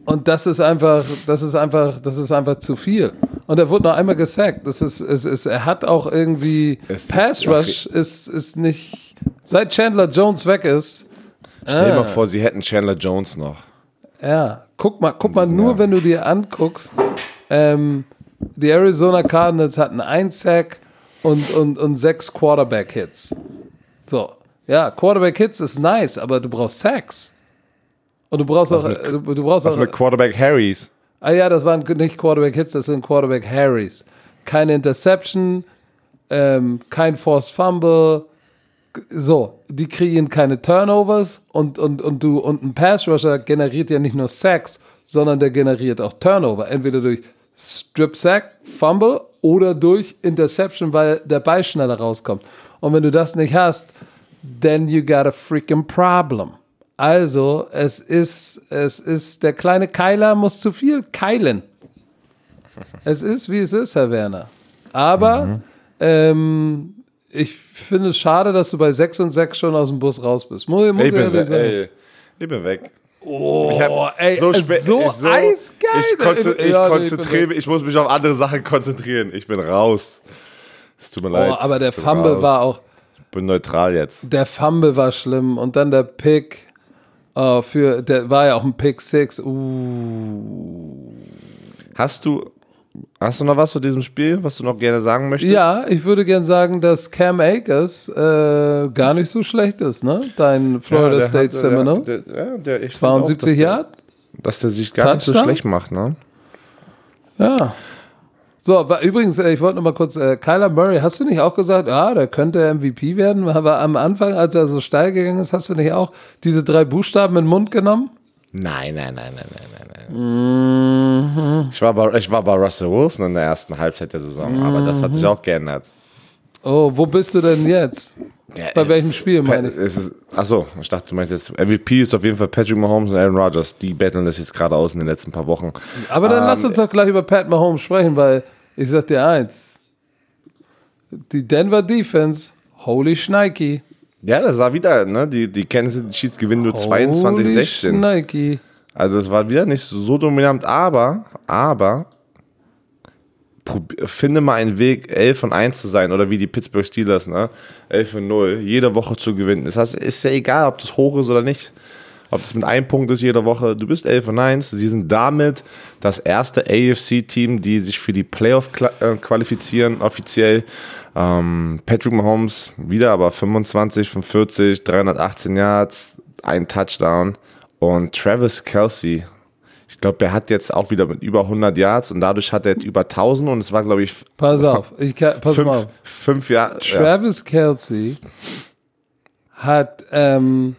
Speaker 1: Und das ist einfach, das ist einfach, das ist einfach zu viel. Und er wurde noch einmal gesackt. Das ist, es ist, er hat auch irgendwie
Speaker 2: Es ist-
Speaker 1: Pass Rush ist, ist nicht. Seit Chandler Jones weg ist,
Speaker 2: Stell dir
Speaker 1: Ah.
Speaker 2: mal vor, sie hätten Chandler Jones noch.
Speaker 1: ja, guck mal, guck mal nur,
Speaker 2: Jahr.
Speaker 1: wenn du dir anguckst, ähm, die Arizona Cardinals hatten ein Sack und, und, und sechs Quarterback-Hits. So, ja, Quarterback-Hits ist nice, aber du brauchst Sacks. Und du brauchst auch,
Speaker 2: mit-
Speaker 1: du, brauchst
Speaker 2: Was
Speaker 1: auch,
Speaker 2: mit Quarterback Harrys?
Speaker 1: ah ja, das waren nicht Quarterback-Hits, das sind Quarterback-Harrys. Keine Interception, ähm, kein Forced Fumble, so, die kreieren keine Turnovers und, und, und du und ein Pass Rusher generiert ja nicht nur Sacks, sondern der generiert auch Turnover. Entweder durch Strip Sack, Fumble oder durch Interception, weil der Ball schneller rauskommt. Und wenn du das nicht hast, then you got a freaking problem. Also, es ist, es ist, der kleine Keiler muss zu viel keilen. Es ist, wie es ist, Herr Werner. Aber ähm, ich finde es schade, dass du bei 6 und 6 schon aus dem Bus raus bist. Muss, muss
Speaker 2: Ich
Speaker 1: ich
Speaker 2: bin,
Speaker 1: ehrlich
Speaker 2: weg,
Speaker 1: sagen.
Speaker 2: ey, ich bin weg.
Speaker 1: Oh,
Speaker 2: Ich
Speaker 1: ey, so, so,
Speaker 2: ich
Speaker 1: eisgeil.
Speaker 2: Ich, konze ich
Speaker 1: Ja, nee,
Speaker 2: konzentriere ich muss mich auf andere Sachen konzentrieren. Ich bin raus. Es tut mir leid.
Speaker 1: Oh, aber der
Speaker 2: Ich
Speaker 1: Fumble
Speaker 2: raus.
Speaker 1: war auch,
Speaker 2: Ich bin neutral jetzt.
Speaker 1: der Fumble war schlimm und dann der Pick äh, für, der war ja auch ein Pick 6. Uh.
Speaker 2: Hast du, hast du noch was zu diesem Spiel, was du noch gerne sagen möchtest?
Speaker 1: Ja, ich würde gern sagen, dass Cam Akers äh, gar nicht so schlecht ist, ne? Dein Florida
Speaker 2: der
Speaker 1: State
Speaker 2: hat, äh,
Speaker 1: Seminole.
Speaker 2: Der, der, ja, der, ich
Speaker 1: 72
Speaker 2: finde auch,
Speaker 1: Yard?
Speaker 2: dass der, dass der sich gar nicht so
Speaker 1: Touchdown?
Speaker 2: schlecht macht, ne?
Speaker 1: Ja. So, übrigens, äh, ich wollte noch mal kurz, äh, Kyler Murray, hast du nicht auch gesagt, ja, der könnte MVP werden? Aber am Anfang, als er so steil gegangen ist, hast du nicht auch diese drei Buchstaben in den Mund genommen?
Speaker 2: Nein, nein, nein, nein, nein, nein, nein.
Speaker 1: Mhm.
Speaker 2: Ich, war bei, ich war bei Russell Wilson in der ersten Halbzeit der Saison, aber das hat sich
Speaker 1: Mhm.
Speaker 2: auch geändert.
Speaker 1: Oh, wo bist du denn jetzt?
Speaker 2: Ja,
Speaker 1: Bei welchem Spiel, meine ich?
Speaker 2: ist, achso, ich dachte, du meinst jetzt, MVP ist auf jeden Fall Patrick Mahomes und Aaron Rodgers. Die betteln das jetzt gerade aus in den letzten paar Wochen.
Speaker 1: Aber dann
Speaker 2: Ähm,
Speaker 1: lass uns doch gleich über Pat Mahomes sprechen, weil ich sag dir eins. Die Denver Defense, holy Schneiki.
Speaker 2: Ja, das war wieder, ne? Die, die Kansas Chiefs gewinnen nur 22-16.
Speaker 1: Schneiki.
Speaker 2: Also es war wieder nicht so dominant, aber, aber finde mal einen Weg, 11 von 1 zu sein oder wie die Pittsburgh Steelers, ne? 11 von 0, jede Woche zu gewinnen. Das heißt, ist ja egal, ob das hoch ist oder nicht. Ob das mit einem Punkt ist jede Woche. Du bist 11 von 1. Sie sind damit das erste AFC-Team, die sich für die Playoff äh, qualifizieren, offiziell. Ähm, Patrick Mahomes wieder aber 25 von 40, 318 Yards, ein Touchdown. Und Travis Kelsey, Ich glaube, er hat jetzt auch wieder mit über 100 Yards und dadurch hat er jetzt über 1000 und es war, glaube ich,
Speaker 1: Pass auf, ich kann, pass
Speaker 2: fünf,
Speaker 1: mal auf.
Speaker 2: fünf Jahre. Ja.
Speaker 1: Travis Kelsey hat ähm,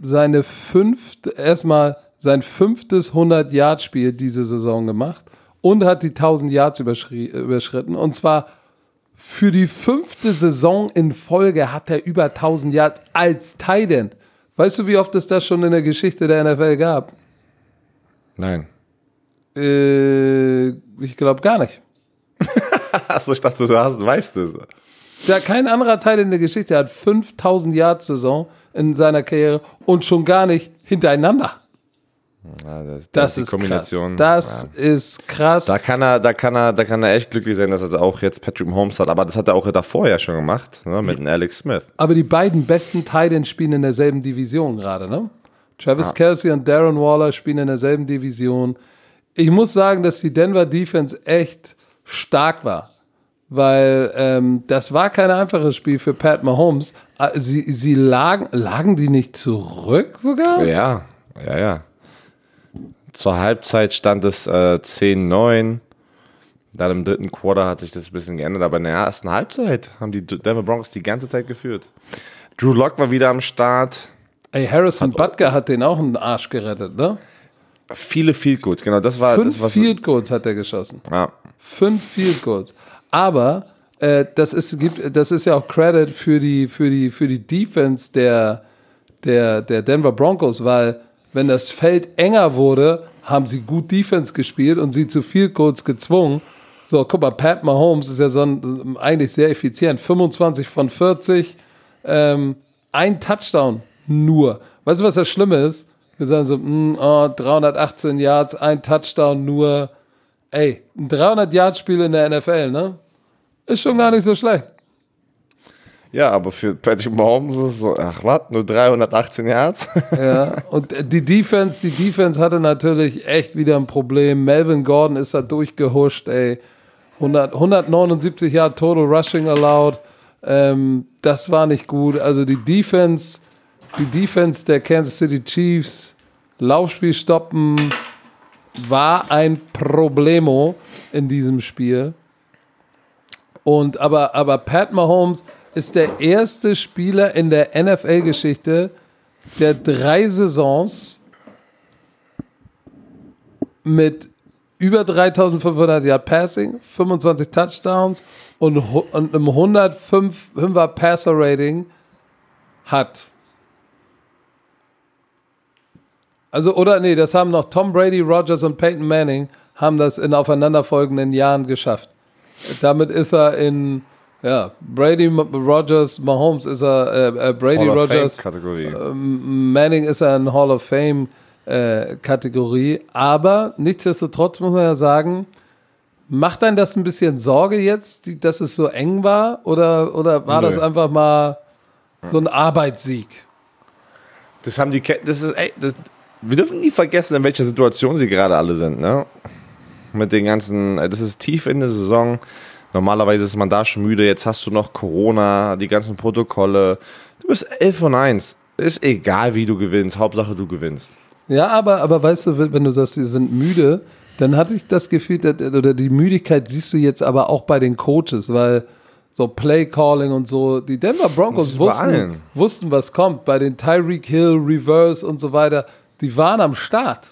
Speaker 1: seine fünfte, erstmal sein fünftes 100-Yard-Spiel diese Saison gemacht und hat die 1000 Yards überschri- überschritten. Und zwar für die fünfte Saison in Folge hat er über 1000 Yards als Tight End. Weißt du, wie oft es das schon in der Geschichte der NFL gab?
Speaker 2: Nein.
Speaker 1: Äh, ich glaube gar nicht.
Speaker 2: Achso, ich dachte, du hast, weißt es.
Speaker 1: Da kein anderer Teil in der Geschichte hat 5000 Yards Saison in seiner Karriere und schon gar nicht hintereinander.
Speaker 2: Ja, das,
Speaker 1: Das
Speaker 2: die
Speaker 1: ist
Speaker 2: Kombination.
Speaker 1: krass. Das
Speaker 2: ja.
Speaker 1: ist krass.
Speaker 2: Da kann er, da kann er, da kann er echt glücklich sein, dass er auch jetzt Patrick Mahomes hat. Aber das hat er auch davor ja schon gemacht, ne, mit dem Alex Smith.
Speaker 1: Aber die beiden besten Titans spielen in derselben Division gerade, ne? Travis Kelsey und Darren Waller spielen in derselben Division. Ich muss sagen, dass die Denver Defense echt stark war, weil ähm, das war kein einfaches Spiel für Pat Mahomes. Ah, Sie, sie lagen, lagen die nicht zurück sogar?
Speaker 2: Ja, ja, ja. Zur Halbzeit stand es äh, 10-9. Dann im dritten Quarter hat sich das ein bisschen geändert, aber in der ersten Halbzeit haben die Denver Broncos die ganze Zeit geführt. Drew Lock war wieder am Start.
Speaker 1: Ey, Harrison Butker hat den auch einen Arsch gerettet, ne?
Speaker 2: Viele Field Goals, genau. Das war
Speaker 1: Fünf
Speaker 2: das war
Speaker 1: Field Goals hat er geschossen.
Speaker 2: Ja.
Speaker 1: Fünf Field Goals. Aber äh, das, ist, gibt, das ist ja auch Credit für die, für die, für die Defense der, der, der Denver Broncos, weil wenn das Feld enger wurde, haben sie gut Defense gespielt und sie zu Field Goals gezwungen. So, guck mal, Pat Mahomes ist ja so ein, eigentlich sehr effizient. 25 von 40, ähm, ein Touchdown nur. Weißt du, was das Schlimme ist? Wir sagen so, mm, oh, 318 Yards, ein Touchdown nur. Ey, ein 300-Yard-Spiel in der NFL, ne? Ist schon gar nicht so schlecht.
Speaker 2: ja, aber für Patrick Mahomes ist es so, ach was, nur 318 Yards?
Speaker 1: Ja, und die Defense, die Defense hatte natürlich echt wieder ein Problem. Melvin Gordon ist da durchgehuscht, ey. 100, 179 Yard Total Rushing allowed. Ähm, das war nicht gut. Also die Defense, die Defense der Kansas City Chiefs, Laufspiel stoppen, war ein Problemo in diesem Spiel. Und aber, aber Pat Mahomes ist der erste Spieler in der NFL-Geschichte, der drei Saisons mit über 3500 Yard Passing, 25 Touchdowns und, und einem 105er Passer Rating hat. Also, oder nee, das haben noch Tom Brady, Rogers und Peyton Manning haben das in aufeinanderfolgenden Jahren geschafft. Damit ist er in, ja, Brady, Rogers, Mahomes ist er, äh, äh, Brady,
Speaker 2: Hall of Fame
Speaker 1: Rogers,
Speaker 2: Kategorie.
Speaker 1: Manning ist ja in Hall of Fame äh, Kategorie, aber nichtsdestotrotz muss man ja sagen, macht einen das ein bisschen Sorge jetzt, die, dass es so eng war oder, oder war
Speaker 2: Nö.
Speaker 1: das einfach mal so ein Arbeitssieg?
Speaker 2: Das haben die, das ist, ey, das, wir dürfen nie vergessen, in welcher Situation sie gerade alle sind, ne? Mit den ganzen, äh, das ist tief in der Saison. Normalerweise ist man da schon müde. Jetzt hast du noch Corona, die ganzen Protokolle. Du bist 11 von 1. Ist egal, wie du gewinnst. Hauptsache, du gewinnst.
Speaker 1: Ja, aber, aber weißt du, wenn du sagst, sie sind müde, dann hatte ich das Gefühl, dass, oder die Müdigkeit siehst du jetzt aber auch bei den Coaches, weil so Play Calling und so, die Denver Broncos wussten, wussten, was kommt. Bei den Tyreek Hill, Reverse und so weiter, die waren am Start.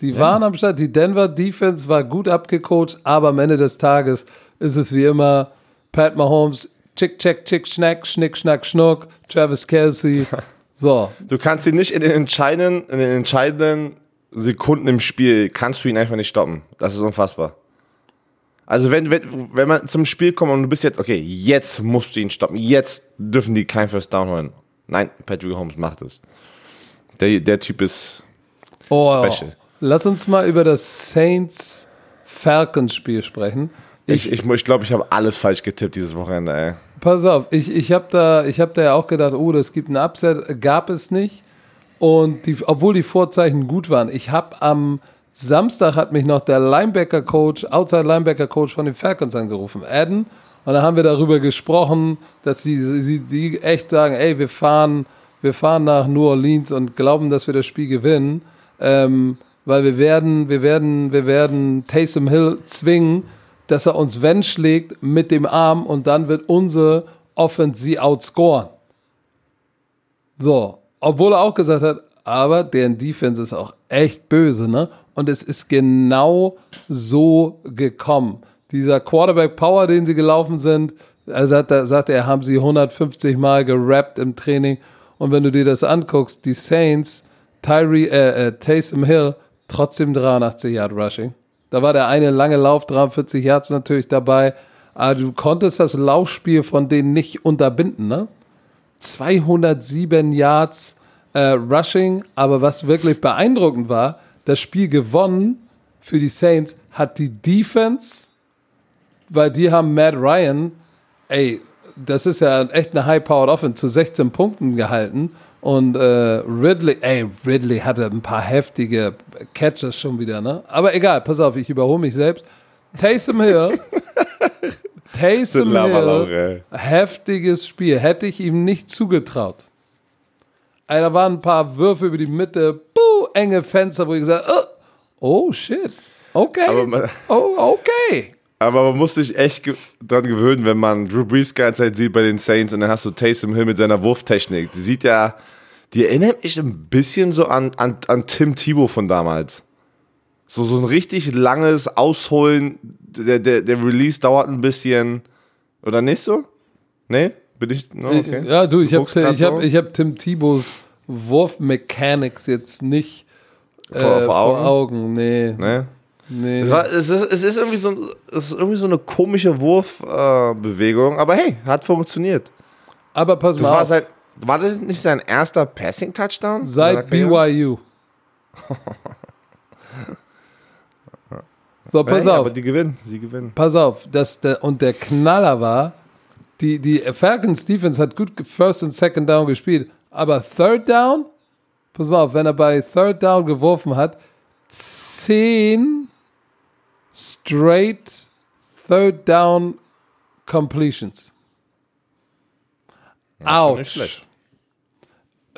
Speaker 1: Die waren am Start. Die Denver Defense war gut abgecoacht, aber am Ende des Tages ist es wie immer Pat Mahomes, Chick, Check, Chick, Schnack, Schnick, Schnack, Schnuck, Travis Kelsey. So,
Speaker 2: Du kannst ihn nicht in den entscheidenden, in den entscheidenden Sekunden im Spiel, kannst du ihn einfach nicht stoppen. Das ist unfassbar. Also wenn, wenn, wenn man zum Spiel kommt und du bist jetzt, okay, jetzt musst du ihn stoppen. Jetzt dürfen die kein First Down holen. Nein, Patrick Holmes macht es. Der, der Typ ist
Speaker 1: Oh,
Speaker 2: Special.
Speaker 1: Lass uns mal über das Saints Falcons Spiel sprechen.
Speaker 2: Ich, ich, ich glaube, ich habe alles falsch getippt dieses Wochenende, ey.
Speaker 1: Pass auf, ich, ich habe da, ich hab da ja auch gedacht, oh, das gibt einen Upset, gab es nicht. Und die, obwohl die Vorzeichen gut waren, ich habe am Samstag hat mich noch der Linebacker-Coach, Outside-Linebacker-Coach von den Falcons angerufen, Adam. Und da haben wir darüber gesprochen, dass sie, sie, sie echt sagen, ey, wir fahren, wir fahren nach New Orleans und glauben, dass wir das Spiel gewinnen. Ähm, weil wir werden, wir werden, wir werden Taysom Hill zwingen, dass er uns wenn schlägt mit dem Arm und dann wird unsere Offense sie outscoren. So, obwohl er auch gesagt hat, aber deren Defense ist auch echt böse, ne? Und es ist genau so gekommen. Dieser Quarterback Power, den sie gelaufen sind, also hat, sagte er, haben sie 150 Mal gerappt im Training. Und wenn du dir das anguckst, die Saints, Tyree, äh, äh, Taysom Hill, trotzdem 83 Yard Rushing. Da war der eine lange Lauf, 43 Yards natürlich dabei. Aber du konntest das Laufspiel von denen nicht unterbinden, ne? 207 Yards äh, Rushing, aber was wirklich beeindruckend war, das Spiel gewonnen für die Saints hat die Defense, weil die haben Matt Ryan, ey, das ist ja echt eine High-Powered Offense, zu 16 Punkten gehalten. Und äh, Ridley, ey, Ridley hatte ein paar heftige Catches schon wieder, ne? Aber egal, pass auf, ich überhole mich selbst. Taysom Hill, Taysom Hill, heftiges Spiel, hätte ich ihm nicht zugetraut. Ey, da waren ein paar Würfe über die Mitte, buh, enge Fenster, wo ich gesagt oh, oh shit, okay, man, oh, okay.
Speaker 2: Aber man muss sich echt ge dran gewöhnen, wenn man Drew Brees ganze Zeit sieht bei den Saints und dann hast du Taysom Hill mit seiner Wurftechnik. Die sieht ja, die erinnert mich ein bisschen so an, an, an Tim Thibault von damals. So, so ein richtig langes Ausholen, der, der, der Release dauert ein bisschen. Oder nicht so? Nee? Bin ich? No, okay.
Speaker 1: Ja, du, ich habe ich hab, ich hab Tim Thibauts Wurfmechanics jetzt nicht äh, vor, vor, Augen? vor Augen. Nee.
Speaker 2: nee? Nee. Es, war, es, ist, es, ist irgendwie so, es ist irgendwie so eine komische Wurfbewegung, äh, aber hey, hat funktioniert.
Speaker 1: Aber pass
Speaker 2: das
Speaker 1: mal
Speaker 2: war, seit, war das nicht sein erster Passing-Touchdown?
Speaker 1: Seit BYU. so, pass hey, auf.
Speaker 2: Aber die gewinnen, sie gewinnen.
Speaker 1: Pass auf, das, der, und der Knaller war, die, die Falcons Defense hat gut First und Second Down gespielt, aber Third Down, pass mal auf, wenn er bei Third Down geworfen hat, 10 straight third down completions. Ouch.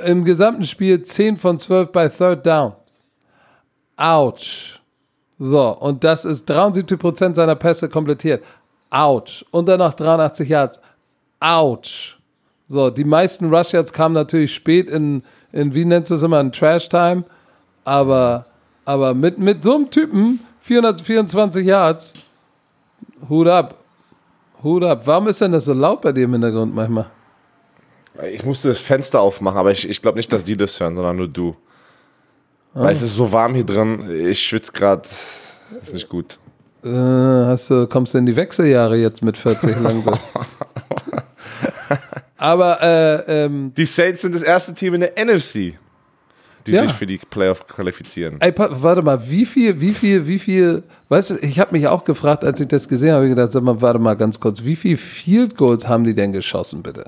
Speaker 1: Im gesamten Spiel 10 von 12 bei Third Down. Ouch. So, und das ist 73% seiner Pässe komplettiert. Ouch. Und dann noch 83 Yards. Ouch. So, die meisten Rush Yards kamen natürlich spät in, in wie nennst du es immer, in Trash Time. Aber, aber mit, mit so einem Typen 424 Yards. Hut ab. Hut ab. Warum ist denn das so laut bei dir im Hintergrund manchmal?
Speaker 2: Ich musste das Fenster aufmachen, aber ich, ich glaube nicht, dass die das hören, sondern nur du. Oh. Weil es ist so warm hier drin. Ich schwitze gerade. Ist nicht gut.
Speaker 1: Äh, hast du, kommst du in die Wechseljahre jetzt mit 40 langsam? aber äh, ähm,
Speaker 2: die Saints sind das erste Team in der NFC die ja. sich für die Playoff qualifizieren.
Speaker 1: Ey, warte mal, wie viel, wie viel, wie viel, weißt du, ich habe mich auch gefragt, als ich das gesehen habe, ich gedacht, sag mal, warte mal ganz kurz, wie viel Field Goals haben die denn geschossen, bitte?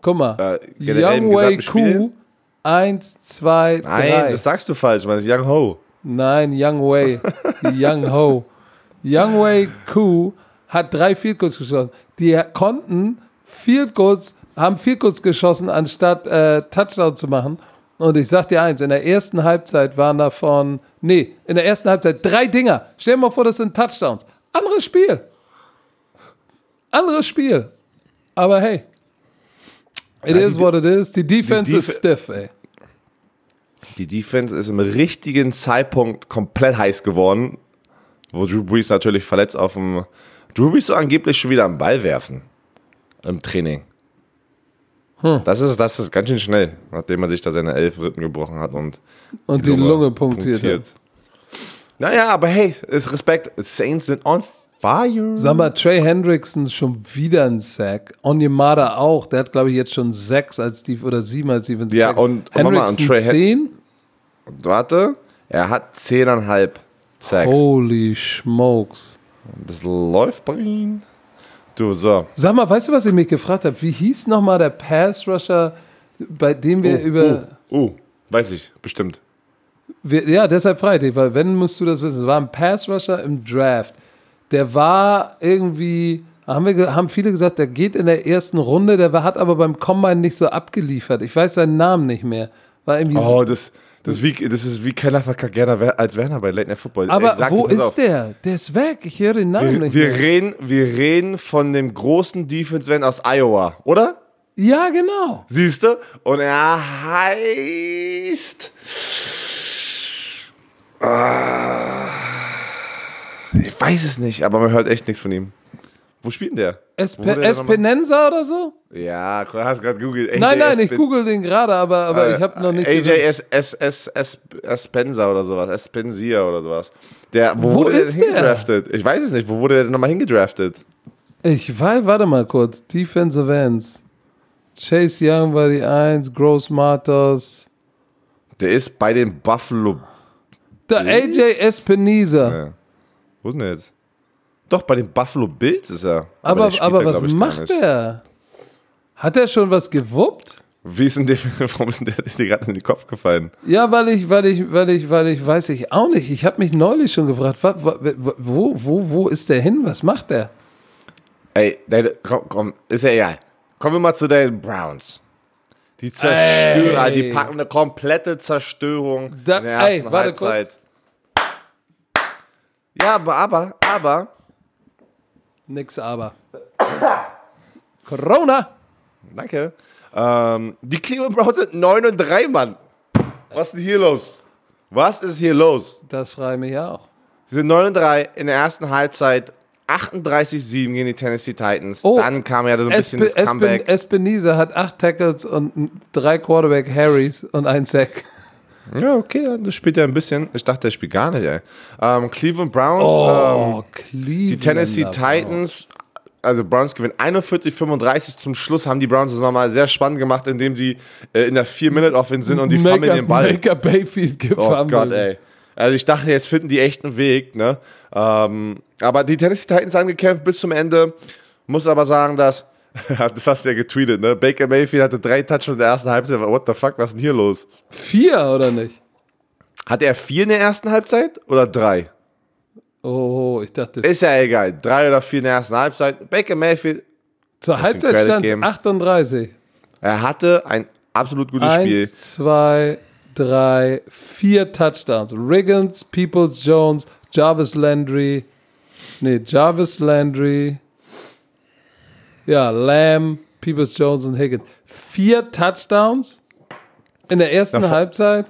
Speaker 1: Guck mal, äh, Young Wei Ku, 1, 2, 3.
Speaker 2: Nein, das sagst du falsch, man ist Young Ho.
Speaker 1: Nein, Young Wei, Young Ho. Young Wei Ku hat drei Field Goals geschossen. Die konnten Field Goals, haben Field Goals geschossen, anstatt äh, Touchdown zu machen und ich sag dir eins, in der ersten Halbzeit waren davon, nee, in der ersten Halbzeit drei Dinger. Stell dir mal vor, das sind Touchdowns. Anderes Spiel. Anderes Spiel. Aber hey, it ja, is what it is. Die Defense die Def ist stiff, ey.
Speaker 2: Die Defense ist im richtigen Zeitpunkt komplett heiß geworden, wo Drew Brees natürlich verletzt auf dem. Drew Brees so angeblich schon wieder am Ball werfen im Training. Hm. Das, ist, das ist ganz schön schnell, nachdem er sich da seine elf Rippen gebrochen hat und,
Speaker 1: und die, die Lunge, Lunge punktiert. punktiert.
Speaker 2: Naja, aber hey, ist Respekt. Saints sind on fire.
Speaker 1: Sag mal, Trey Hendrickson schon wieder ein Sack. Onyemada auch. Der hat, glaube ich, jetzt schon sechs als die oder sieben als Defense.
Speaker 2: Ja, und Hendrickson Trey zehn? Warte, er hat zehneinhalb Sacks.
Speaker 1: Holy smokes.
Speaker 2: Das läuft bei ihm. Du, so.
Speaker 1: Sag mal, weißt du, was ich mich gefragt habe? Wie hieß nochmal der Pass-Rusher, bei dem wir
Speaker 2: oh,
Speaker 1: über.
Speaker 2: Oh, oh, weiß ich, bestimmt.
Speaker 1: Wir, ja, deshalb Freitag, weil wenn musst du das wissen. Es war ein Pass-Rusher im Draft. Der war irgendwie, haben, wir, haben viele gesagt, der geht in der ersten Runde, der war, hat aber beim Combine nicht so abgeliefert. Ich weiß seinen Namen nicht mehr. War irgendwie
Speaker 2: oh, das, Das ist wie, das ist wie keiner verkackt gerne als Werner bei Late Night Football.
Speaker 1: Aber
Speaker 2: sag
Speaker 1: wo ist
Speaker 2: auf.
Speaker 1: der? Der ist weg. Ich höre den Namen
Speaker 2: Wir,
Speaker 1: nicht
Speaker 2: wir,
Speaker 1: mehr.
Speaker 2: reden, wir reden von dem großen Defense-Van aus Iowa, oder?
Speaker 1: Ja, genau.
Speaker 2: Siehst du? Und er heißt. Ah, ich weiß es nicht, aber man hört echt nichts von ihm. Wo spielt denn der?
Speaker 1: Espe
Speaker 2: der?
Speaker 1: Espenenza oder so?
Speaker 2: Ja, du hast gerade googelt. AJ
Speaker 1: nein, nein, ich google den gerade, aber, aber ich habe noch nicht.
Speaker 2: AJ
Speaker 1: gesehen.
Speaker 2: S, S, S, S, Espenza oder sowas, Espensia oder sowas. Der, wo,
Speaker 1: Wo
Speaker 2: wurde
Speaker 1: ist
Speaker 2: der hingedraftet? Ich weiß es nicht. Wo wurde der denn nochmal hingedraftet?
Speaker 1: Ich weiß, warte mal kurz. Defensive Ends. Chase Young war die 1, Gross Matos.
Speaker 2: Der ist bei den Buffalo.
Speaker 1: Der AJ Espeniza.
Speaker 2: Ja. Wo ist denn der jetzt? Doch, bei den Buffalo Bills ist er.
Speaker 1: Aber,
Speaker 2: spielt
Speaker 1: aber
Speaker 2: da,
Speaker 1: was macht der? Hat er schon was gewuppt?
Speaker 2: Wie ist denn der, warum ist denn der dir gerade in den Kopf gefallen?
Speaker 1: Ja, weil ich, weil ich, weil ich, weil ich, weiß ich auch nicht. Ich habe mich neulich schon gefragt, wo, wo, wo ist der hin? Was macht der?
Speaker 2: Ey, komm, komm, ist ja egal. Kommen wir mal zu den Browns. Die zerstören,
Speaker 1: Ey.
Speaker 2: die packen eine komplette Zerstörung
Speaker 1: Da-
Speaker 2: in der ersten
Speaker 1: ey,
Speaker 2: Halbzeit. Ja, aber, aber, aber,
Speaker 1: Nix aber. Corona.
Speaker 2: danke. Ähm, die Cleveland Browns sind 9 und 3, Mann. Was ist denn hier los? Was ist hier los?
Speaker 1: Das frage ich mich auch.
Speaker 2: Sie sind 9 und 3 in der ersten Halbzeit. 38-7 gegen die Tennessee Titans.
Speaker 1: Oh,
Speaker 2: Dann kam ja so ein bisschen
Speaker 1: Espe,
Speaker 2: das Comeback.
Speaker 1: Espen, Espeniza hat acht Tackles und drei Quarterback Harrys und ein Sack.
Speaker 2: Ja, okay, das spielt ja ein bisschen. Ich dachte, er spielt gar nicht, ey. Ähm, Cleveland Browns,
Speaker 1: Oh,
Speaker 2: ähm,
Speaker 1: Cleveland.
Speaker 2: die Tennessee Titans, also Browns gewinnen 41-35. Zum Schluss haben die Browns es nochmal sehr spannend gemacht, indem sie äh, in der 4-Minute-Offense sind und die fummeln den Ball.
Speaker 1: Maker Bayfield
Speaker 2: Oh
Speaker 1: gefummelt.
Speaker 2: Gott, ey. Also ich dachte, jetzt finden die echt einen Weg, ne? Ähm, aber die Tennessee Titans haben gekämpft bis zum Ende. Muss aber sagen, dass, das hast du ja getweetet, ne? Baker Mayfield hatte drei Touchdowns in der ersten Halbzeit. What the fuck, was ist denn hier los?
Speaker 1: Vier oder nicht?
Speaker 2: Hat er vier in der ersten Halbzeit oder drei?
Speaker 1: Oh, ich dachte,
Speaker 2: Ist ja egal. Drei oder vier in der ersten Halbzeit. Baker Mayfield,
Speaker 1: zur Halbzeit stand es
Speaker 2: geben.
Speaker 1: 38.
Speaker 2: er hatte ein absolut gutes Spiel.
Speaker 1: Eins, zwei, drei, vier Touchdowns. Riggins, Peoples Jones, Jarvis Landry. Nee, Jarvis Landry. Ja, Lamb, Peoples Jones und Higgins. Vier Touchdowns in der ersten
Speaker 2: Davon-
Speaker 1: Halbzeit.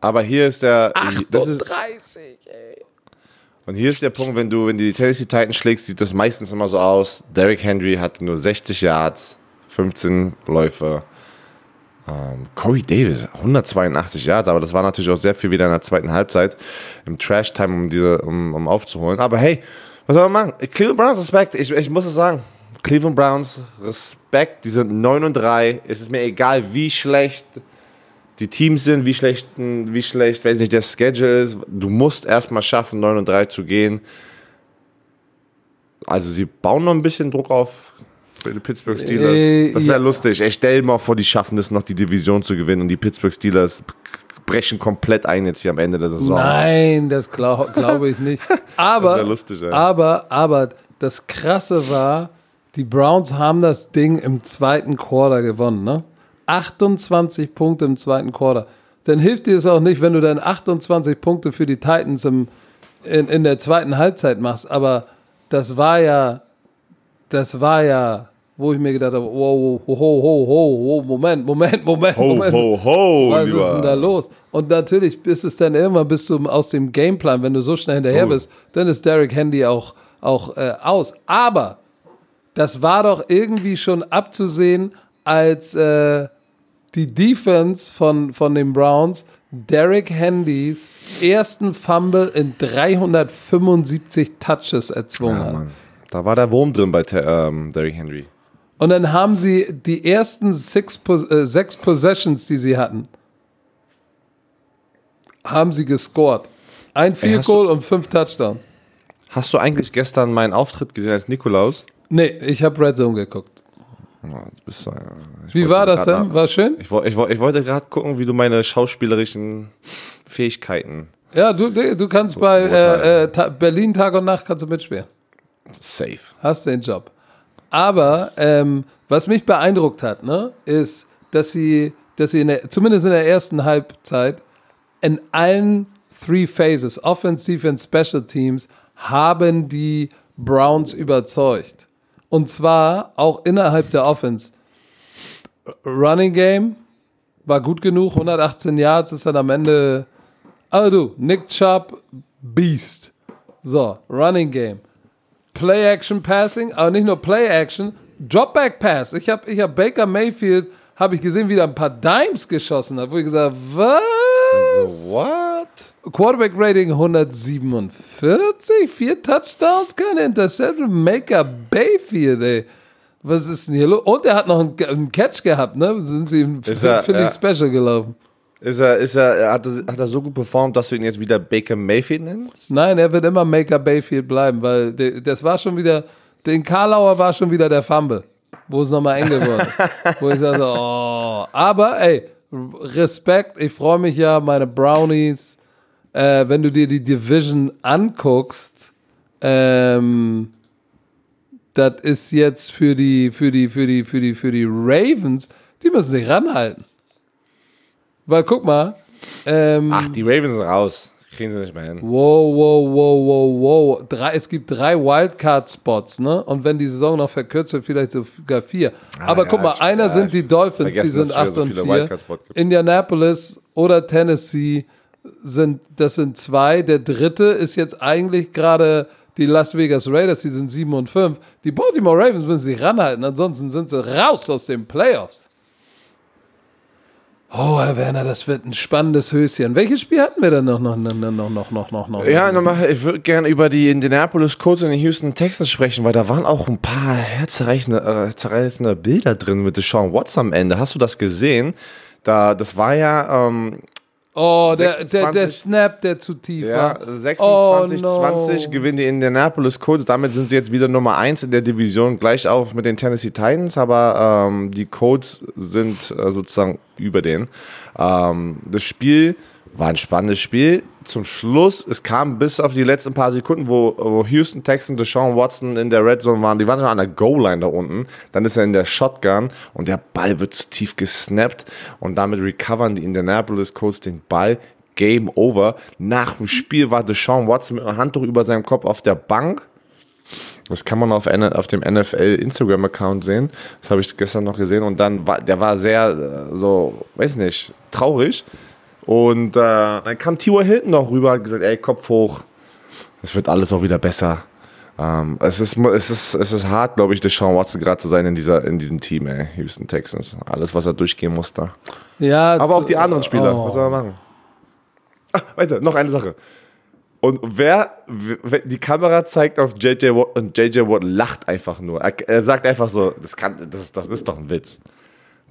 Speaker 2: Aber hier ist der. Das ist,
Speaker 1: 38, ey.
Speaker 2: und hier ist der Punkt, wenn du, wenn du die Tennessee Titans schlägst, sieht das meistens immer so aus. Derrick Henry hatte nur 60 Yards, 15 Läufe. Ähm, Corey Davis, 182 Yards, aber das war natürlich auch sehr viel wieder in der zweiten Halbzeit im Trash-Time, um, diese, um, um aufzuholen. Aber hey, was soll man machen? Cleveland Browns, Respekt. Ich, ich muss es sagen. Cleveland Browns, Respekt. Die sind 9 und 3. Es ist mir egal, wie schlecht die Teams sind, wie schlecht, wie schlecht, weiß nicht, der Schedule ist. Du musst erstmal schaffen, 9 und 3 zu gehen. Also sie bauen noch ein bisschen Druck auf bei den Pittsburgh Steelers.
Speaker 1: Äh,
Speaker 2: das wäre
Speaker 1: ja.
Speaker 2: lustig. Ich stell mal vor, die schaffen es noch, die Division zu gewinnen und die Pittsburgh Steelers brechen komplett ein jetzt hier am Ende der Saison.
Speaker 1: Nein, das glaube glaub ich nicht. Aber,
Speaker 2: wär lustig, ey.
Speaker 1: aber, aber das Krasse war, die Browns haben das Ding im zweiten Quarter gewonnen, ne? 28 Punkte im zweiten Quarter. Dann hilft dir es auch nicht, wenn du dann 28 Punkte für die Titans im, in, in der zweiten Halbzeit machst. Aber das war ja, das war ja, wo ich mir gedacht habe, wow, ho, ho, ho, ho, ho, Moment, Moment, Moment,
Speaker 2: Ho,
Speaker 1: Moment.
Speaker 2: ho, ho,
Speaker 1: Was
Speaker 2: lieber.
Speaker 1: ist denn da los? Und natürlich ist es dann irgendwann, bist du aus dem Gameplan, wenn du so schnell hinterher
Speaker 2: Oh.
Speaker 1: bist, dann ist Derrick Handy auch, auch äh, aus. Aber das war doch irgendwie schon abzusehen, als äh, die Defense von, von den Browns Derrick Handys ersten Fumble in 375 Touches erzwungen
Speaker 2: Ja,
Speaker 1: hat.
Speaker 2: Mann. Da war der Wurm drin bei ähm, Derrick Henry.
Speaker 1: Und dann haben sie die ersten six, äh, sechs Possessions, die sie hatten, haben sie gescored. Ein Field Goal und fünf Touchdowns.
Speaker 2: Hast du eigentlich gestern meinen Auftritt gesehen als Nikolaus?
Speaker 1: Nee, ich habe Red Zone geguckt.
Speaker 2: Ja, bist. Ich
Speaker 1: Wie war das denn?
Speaker 2: nach-
Speaker 1: War schön?
Speaker 2: Ich, ich, ich wollte gerade gucken, wie du meine schauspielerischen Fähigkeiten
Speaker 1: Ja, du, du kannst bei äh, äh, Ta Berlin Tag und Nacht kannst du mitspielen.
Speaker 2: safe.
Speaker 1: Hast den Job. Aber ähm, was mich beeindruckt hat, ne, ist, dass sie, dass sie in der, zumindest in der ersten Halbzeit in allen Three Phases, Offense, Defense, Special Teams, haben die Browns überzeugt. Und zwar auch innerhalb der Offense. Running Game war gut genug, 118 Yards ist dann am Ende. Aber du, Nick Chubb, Beast. So, Running Game. Play Action Passing, aber nicht nur Play Action, Dropback Pass. Ich habe ich hab Baker Mayfield, habe ich gesehen, wie er ein paar Dimes geschossen hat, wo ich gesagt was?
Speaker 2: So, what?
Speaker 1: Quarterback Rating 147, vier Touchdowns, keine Interception. Maker Bayfield, ey. Was ist denn hier los? Und er hat noch einen, einen Catch gehabt, ne? Sind sie
Speaker 2: er,
Speaker 1: Philly
Speaker 2: ja.
Speaker 1: Special gelaufen.
Speaker 2: Ist er, ist er, hat, er, hat er so gut performt, dass du ihn jetzt wieder Baker Mayfield nennst?
Speaker 1: Nein, er wird immer Maker Bayfield bleiben, weil de, das war schon wieder, den Karlauer war schon wieder der Fumble, wo es nochmal eng geworden wo ich sage, so, oh. Aber, ey, Respekt, ich freue mich ja, meine Brownies, äh, wenn du dir die Division anguckst, ähm, das ist jetzt für die, für die, für die, für die, für die Ravens, die müssen sich ranhalten. Weil guck mal, ähm,
Speaker 2: Ach, die Ravens sind raus. Kriegen sie nicht mehr hin.
Speaker 1: Wow, wow, wow, wow, wow. Drei, es gibt drei Wildcard-Spots, ne? Und wenn die Saison noch verkürzt wird, vielleicht sogar vier. Aber
Speaker 2: Ah, ja,
Speaker 1: guck mal, einer
Speaker 2: ja,
Speaker 1: sind die Dolphins, die sind
Speaker 2: es schon
Speaker 1: 8
Speaker 2: so
Speaker 1: und
Speaker 2: viele
Speaker 1: 4.
Speaker 2: Wildcard-Spots gibt.
Speaker 1: Indianapolis oder Tennessee sind, das sind zwei. Der dritte ist jetzt eigentlich gerade die Las Vegas Raiders, die sind 7 und 5. Die Baltimore Ravens müssen sich ranhalten, ansonsten sind sie raus aus den Playoffs. Oh, Herr Werner, das wird ein spannendes Höschen. Welches Spiel hatten wir denn noch, noch, noch, noch, noch, noch, noch?
Speaker 2: Ja, nochmal, ich würde gerne über die Indianapolis Colts und die Houston Texans sprechen, weil da waren auch ein paar herzerreichende, äh, Bilder drin mit Deshaun Watson am Ende. Hast du das gesehen? Da, das war ja, ähm,
Speaker 1: Oh, der, der, der
Speaker 2: 26
Speaker 1: Snap, der zu tief
Speaker 2: ja,
Speaker 1: war.
Speaker 2: 26,
Speaker 1: Oh, no.
Speaker 2: 20 gewinnen die Indianapolis Colts. Damit sind sie jetzt wieder Nummer 1 in der Division, gleich auf mit den Tennessee Titans, aber ähm, die Colts sind äh, sozusagen über denen. Ähm, das Spiel war ein spannendes Spiel. Zum Schluss, es kam bis auf die letzten paar Sekunden, wo, wo Houston Texans, Deshaun Watson in der Red Zone waren. Die waren schon an der Goal-Line da unten. Dann ist er in der Shotgun und der Ball wird zu tief gesnappt und damit recovern die Indianapolis Colts den Ball. Game over. Nach dem Spiel war Deshaun Watson mit einem Handtuch über seinem Kopf auf der Bank. Das kann man auf, auf dem NFL Instagram-Account sehen. Das habe ich gestern noch gesehen. Und dann war, der war sehr, äh, so, weiß nicht, traurig. Und äh, dann kam T.Y. Hilton noch rüber und gesagt, ey, Kopf hoch. Es wird alles auch wieder besser. Ähm, es, ist, es, ist, es ist hart, glaube ich, Deshaun Watson gerade zu sein in, dieser, in diesem Team, ey, Houston Texans. Alles, was er durchgehen musste.
Speaker 1: Ja,
Speaker 2: Aber auch die anderen Spieler.
Speaker 1: Oh.
Speaker 2: Was soll man machen? Ah, weiter, noch eine Sache. Und wer, die Kamera zeigt auf JJ Watt und JJ Watt lacht einfach nur. Er, sagt einfach so, das, kann, das, das ist doch ein Witz.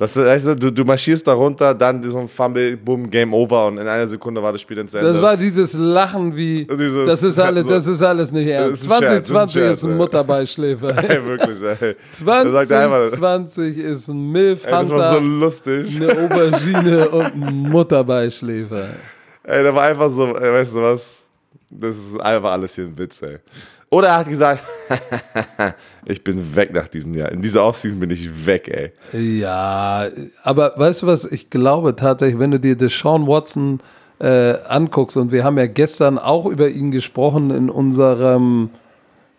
Speaker 2: Das heißt, du, du marschierst da runter, dann so ein Fumble, boom, Game Over und in einer Sekunde war das Spiel ins Ende.
Speaker 1: Das war dieses Lachen wie,
Speaker 2: Dieses-
Speaker 1: das, ist alles, das ist alles nicht ernst.
Speaker 2: ist ein Scherz, das ist ein
Speaker 1: 2020 ist ein
Speaker 2: Scherz,
Speaker 1: Mutterbeischläfer.
Speaker 2: ey, wirklich, ey. Da sagt er einfach,
Speaker 1: 2020 ist ein
Speaker 2: ey, das war so lustig.
Speaker 1: eine Aubergine und ein Mutterbeischläfer.
Speaker 2: Ey, der war einfach so, ey, weißt du was? Das ist einfach alles hier ein Witz, ey. Oder er hat gesagt, ich bin weg nach diesem Jahr. In dieser Offseason bin ich weg, ey.
Speaker 1: Ja, aber weißt du was, ich glaube tatsächlich, wenn du dir Deshaun Watson äh, anguckst, und wir haben ja gestern auch über ihn gesprochen in unserem,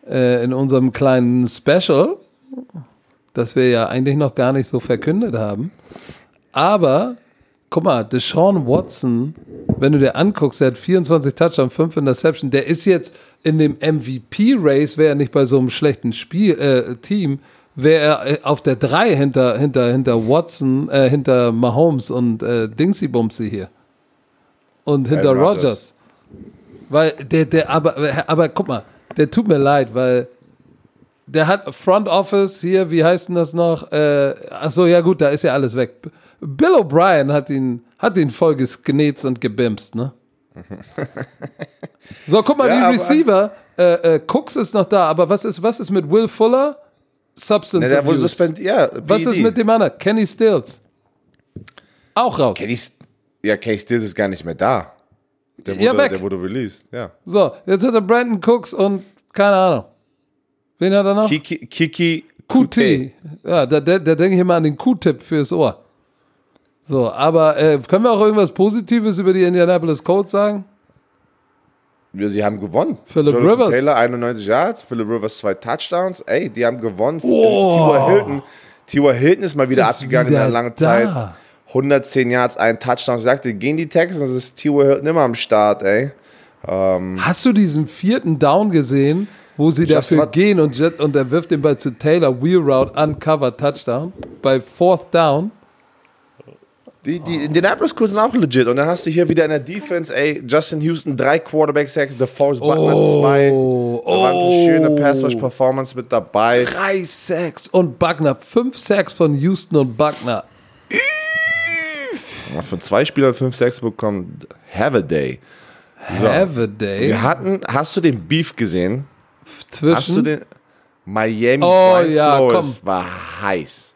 Speaker 1: äh, in unserem kleinen Special, das wir ja eigentlich noch gar nicht so verkündet haben. Aber, guck mal, Deshaun Watson, wenn du dir anguckst, der hat 24 Touchdowns, 5 Interception, der ist jetzt in dem MVP-Race, wäre er nicht bei so einem schlechten Spiel, äh, Team, wäre er äh, auf der 3 hinter, hinter, hinter Watson, äh, hinter Mahomes und äh, Dingsy Bumsy hier. Und hinter Rogers. Weil der, der, aber, aber guck mal, der tut mir leid, weil der hat Front Office hier, wie heißt denn das noch? Äh, achso, ja gut, da ist ja alles weg. Bill O'Brien hat ihn, hat ihn voll gesknetzt und gebimst, ne? So, guck mal,
Speaker 2: Ja,
Speaker 1: die Receiver, äh, äh, Cooks ist noch da, aber was ist, was ist mit Will Fuller? Substance
Speaker 2: Ne,
Speaker 1: Abuse.
Speaker 2: suspendiert. Ja,
Speaker 1: Was ist mit dem anderen? Kenny Stills. Auch raus.
Speaker 2: Kenny, ja, Kenny Stills ist gar nicht mehr da. Der wurde,
Speaker 1: Ja, weg.
Speaker 2: der wurde released, ja.
Speaker 1: So, jetzt hat er Brandon Cooks und keine Ahnung. Wen hat er noch?
Speaker 2: Kiki, Kiki
Speaker 1: QT. Ja, da, da, da denke ich immer an den Q-Tip fürs Ohr. So, aber äh, können wir auch irgendwas Positives über die Indianapolis Colts sagen?
Speaker 2: Ja, sie haben gewonnen.
Speaker 1: Phillip
Speaker 2: Jonathan
Speaker 1: Rivers.
Speaker 2: Taylor 91 Yards, Philip Rivers zwei Touchdowns. Ey, die haben gewonnen.
Speaker 1: Oh.
Speaker 2: T.Y. Hilton. T.Y. Hilton ist mal wieder
Speaker 1: Ist
Speaker 2: abgegangen
Speaker 1: wieder
Speaker 2: in einer langen
Speaker 1: da.
Speaker 2: Zeit. 110 Yards, ein Touchdown. Ich sagte, gehen die Texans, ist T.Y. Hilton immer am Start, ey.
Speaker 1: Hast du diesen vierten Down gesehen, wo sie dafür gehen und, und er wirft den Ball zu Taylor, Wheel Route, Uncover, Touchdown? Bei Fourth Down?
Speaker 2: Die, die Indianapolis Colts sind auch legit. Und dann hast du hier wieder in der Defense, ey, Justin Houston, drei Quarterback-Sacks, DeForest Buckner, zwei. Da war eine schöne Pass-Rush-Performance mit dabei.
Speaker 1: Drei Sacks und Buckner. Fünf Sacks von Houston und Buckner.
Speaker 2: Von zwei Spielern fünf Sacks bekommen. Have a day. So.
Speaker 1: Have a day.
Speaker 2: Wir hatten, hast du den Beef gesehen?
Speaker 1: Zwischen.
Speaker 2: Hast du den Miami
Speaker 1: Oh, ja,
Speaker 2: Flores
Speaker 1: komm.
Speaker 2: war heiß.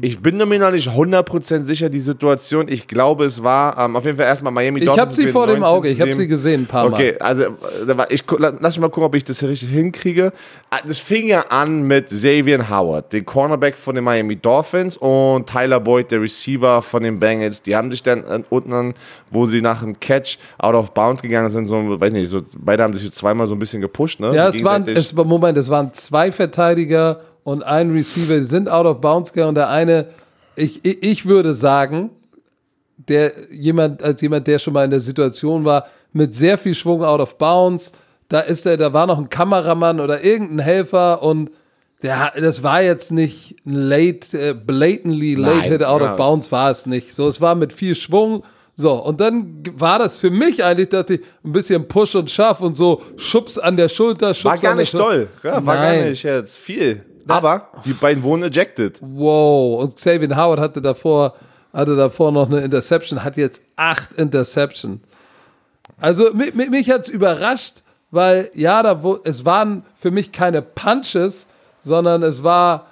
Speaker 2: Ich bin mir noch nicht 100% sicher, die Situation. Ich glaube, es war ähm, auf jeden Fall erstmal Miami
Speaker 1: ich habe sie vor dem Auge. Ich habe sie gesehen ein paar Mal.
Speaker 2: Okay, also äh, da war- ich lass mich mal gucken, ob ich das hier richtig hinkriege. Ah, Das fing ja an mit Xavier Howard, den Cornerback von den Miami Dolphins und Tyler Boyd, der Receiver von den Bengals. Die haben sich dann äh, unten, an, wo sie nach dem Catch out of bounds gegangen sind, so, weiß nicht, so, beide haben sich so zweimal so ein bisschen gepusht, ne?
Speaker 1: Ja,
Speaker 2: so
Speaker 1: es waren, es Moment, es waren zwei Verteidiger und ein Receiver, die sind out of bounds gegangen und der eine, ich, ich, ich würde sagen, der jemand, als jemand, der schon mal in der Situation war, mit sehr viel Schwung out of bounds, da ist er, da war noch ein Kameramann oder irgendein Helfer und der, das war jetzt nicht late, äh, blatantly late
Speaker 2: Nein,
Speaker 1: hit out of
Speaker 2: genau.
Speaker 1: bounds war es nicht. So, es war mit viel Schwung. So, und dann war das für mich eigentlich, dachte ich, ein bisschen Push und Schaff und so Schubs an der Schulter, Schubs
Speaker 2: War gar
Speaker 1: an der
Speaker 2: nicht
Speaker 1: Schulter.
Speaker 2: doll, ja, war
Speaker 1: Nein.
Speaker 2: gar nicht jetzt viel. Aber die beiden wurden ejected.
Speaker 1: Wow, und Xavier Howard hatte davor, hatte davor noch eine Interception, hat jetzt acht Interception. Also mich, mich, hat es überrascht, weil ja, da wo, es waren für mich keine Punches, sondern es war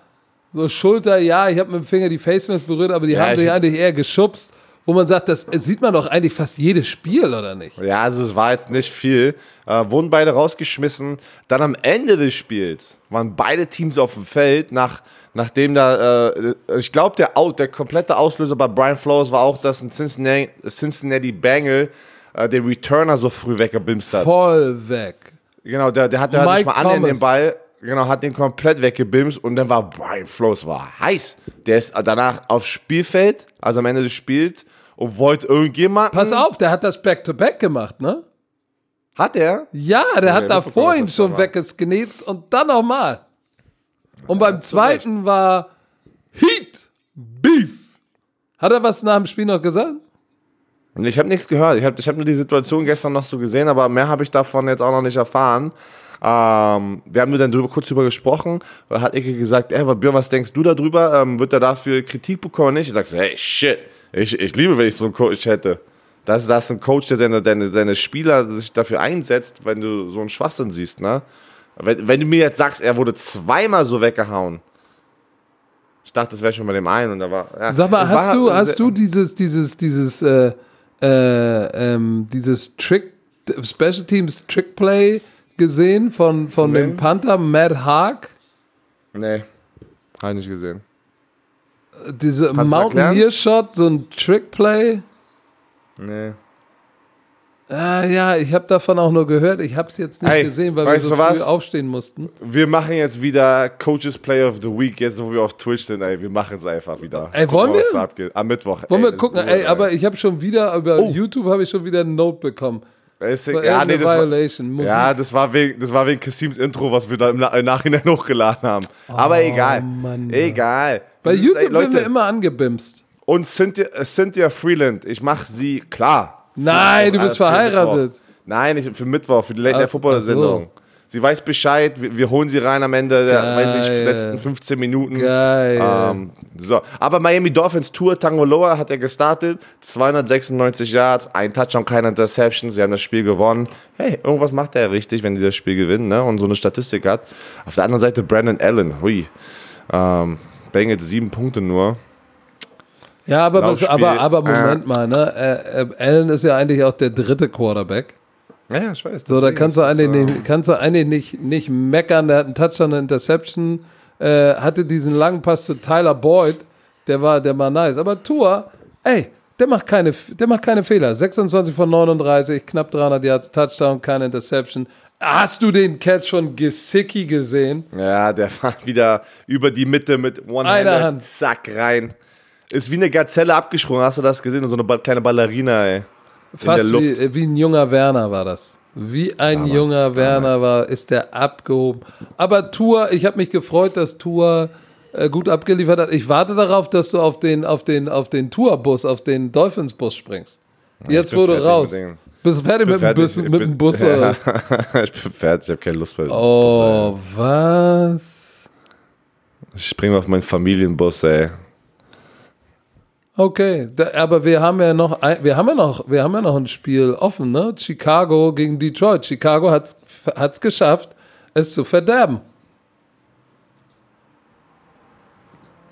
Speaker 1: so Schulter, ja, ich habe mit dem Finger die Facemask berührt, aber die
Speaker 2: Ja,
Speaker 1: haben sich
Speaker 2: ich-
Speaker 1: eigentlich eher geschubst, wo man sagt, das sieht man doch eigentlich fast jedes Spiel, oder nicht?
Speaker 2: Ja, also es war jetzt nicht viel. Äh, wurden beide rausgeschmissen. Dann am Ende des Spiels waren beide Teams auf dem Feld, nach, nachdem da, äh, ich glaube, der, der komplette Auslöser bei Brian Flores war auch, dass ein Cincinnati, Cincinnati Bengal äh, den Returner so früh weggebimst hat.
Speaker 1: Voll weg.
Speaker 2: Genau, der, der hat, der hat nicht mal an
Speaker 1: Thomas.
Speaker 2: den Ball, genau, hat den komplett weggebimst und dann war Brian Flores war heiß. Der ist danach aufs Spielfeld, also am Ende des Spiels, und wollte irgendjemanden.
Speaker 1: Pass auf, der hat das Back-to-Back gemacht, ne?
Speaker 2: Hat er?
Speaker 1: Ja, der hat davor
Speaker 2: was
Speaker 1: ihn
Speaker 2: das
Speaker 1: schon
Speaker 2: da
Speaker 1: weggesgenetzt und dann nochmal. Und beim zweiten war Heat Beef. Hat er was nach dem Spiel noch gesagt?
Speaker 2: Ich habe nichts gehört. Ich habe ich hab nur die Situation gestern noch so gesehen, aber mehr habe ich davon jetzt auch noch nicht erfahren. Ähm, wir haben nur dann drüber, kurz drüber gesprochen. Da hat Ecke gesagt, ey, was- Björn, was denkst du darüber? Ähm, wird er dafür Kritik bekommen oder nicht? Ich sag so, hey, shit. Ich, ich liebe, wenn ich so einen Coach hätte. Das, das ist ein Coach, der seine, seine, seine Spieler sich dafür einsetzt, wenn du so einen Schwachsinn siehst, ne? Wenn, wenn du mir jetzt sagst, er wurde zweimal so weggehauen. Ich dachte, das wäre schon bei dem einen und da war. Ja,
Speaker 1: Sag mal, hast
Speaker 2: war-
Speaker 1: du, hast du dieses, dieses, dieses, äh, äh, ähm, dieses Trick, Special Teams Trick Play gesehen von, von
Speaker 2: Von
Speaker 1: dem? Panther Matt Haag?
Speaker 2: Nee. Habe ich nicht gesehen.
Speaker 1: Diese
Speaker 2: du erklären?
Speaker 1: Mountaineer Shot, so ein Trick Play?
Speaker 2: Nee.
Speaker 1: Ah, ja, ich habe davon auch nur gehört. Ich habe es jetzt nicht
Speaker 2: Ey,
Speaker 1: gesehen, weil wir so früh
Speaker 2: was?
Speaker 1: aufstehen mussten.
Speaker 2: Wir machen jetzt wieder Coaches Player of the Week, jetzt wo wir auf Twitch sind, ey. Wir machen es einfach wieder.
Speaker 1: Ey, wollen
Speaker 2: mal,
Speaker 1: wir?
Speaker 2: abgeht. Am Mittwoch.
Speaker 1: Wollen
Speaker 2: ey,
Speaker 1: wir gucken? Ey,
Speaker 2: gut,
Speaker 1: aber ich habe schon wieder, über
Speaker 2: Oh.
Speaker 1: YouTube habe ich schon wieder ein Note bekommen.
Speaker 2: Ist,
Speaker 1: War
Speaker 2: ja, nee, das war,
Speaker 1: Violation. Musik.
Speaker 2: ja, das war wegen, das war wegen Kasims Intro, was wir da im, Na im Nachhinein hochgeladen haben. aber egal.
Speaker 1: Oh, Mann,
Speaker 2: egal.
Speaker 1: Bei YouTube
Speaker 2: ey,
Speaker 1: werden wir
Speaker 2: Leute,
Speaker 1: immer angebimst.
Speaker 2: und Cynthia, äh, Cynthia Freeland, ich mache sie klar.
Speaker 1: Nein,
Speaker 2: Für-
Speaker 1: du bist verheiratet.
Speaker 2: Nein, ich, für Mittwoch, für die Late Night Football Sendung. Sie weiß Bescheid, wir, wir holen sie rein am Ende der weiß nicht, letzten 15 Minuten.
Speaker 1: Geil.
Speaker 2: Ähm, so. Aber Miami Dolphins Tour Tangoloa hat er gestartet. 296 Yards, ein Touchdown, keine Interception. Sie haben das Spiel gewonnen. Hey, irgendwas macht er richtig, wenn sie das Spiel gewinnen ne? und so eine Statistik hat. Auf der anderen Seite Brandon Allen. Hui. Ähm, Bengals sieben Punkte nur.
Speaker 1: ja, aber,
Speaker 2: Laufspiel.
Speaker 1: aber, aber
Speaker 2: Äh.
Speaker 1: Moment mal, ne? Äh, äh, Allen ist ja eigentlich auch der dritte Quarterback.
Speaker 2: Ja, ja, ich weiß.
Speaker 1: So, da kannst du eigentlich,
Speaker 2: äh,
Speaker 1: nicht, kannst du eigentlich nicht, nicht meckern. Der hat einen Touchdown, eine Interception, äh, hatte diesen langen Pass zu Tyler Boyd, der war, der war nice. Aber Tua, ey, der macht keine, der macht keine Fehler. 26 von 39, knapp 300 Yards, Touchdown, keine Interception. Hast du den Catch von Gesicki gesehen?
Speaker 2: Ja, der war wieder über die Mitte mit One
Speaker 1: Einer
Speaker 2: Hand,
Speaker 1: Hand.
Speaker 2: zack, rein. Ist wie eine Gazelle abgesprungen, hast du das gesehen? So eine kleine Ballerina, ey.
Speaker 1: Fast
Speaker 2: der Luft.
Speaker 1: wie, wie ein junger Werner war das. Wie ein
Speaker 2: Damals,
Speaker 1: junger Werner
Speaker 2: damals.
Speaker 1: war, ist der abgehoben. Aber Tour, ich habe mich gefreut, dass Tour äh, gut abgeliefert hat. Ich warte darauf, dass du auf den, auf den, auf den Tourbus, auf den Dolphins-Bus springst. Jetzt wurde raus. Bist du fertig
Speaker 2: bin
Speaker 1: mit dem
Speaker 2: fertig.
Speaker 1: Bus?
Speaker 2: Ich
Speaker 1: Mit
Speaker 2: bin-
Speaker 1: dem Bus oder?
Speaker 2: ich bin fertig, ich habe keine Lust mehr.
Speaker 1: Oh, was?
Speaker 2: Ich springe auf meinen Familienbus, ey.
Speaker 1: Okay, da, aber wir haben ja noch, ein, wir haben ja noch, wir haben ja noch ein Spiel offen, ne? Chicago gegen Detroit. Chicago hat es geschafft, es zu verderben.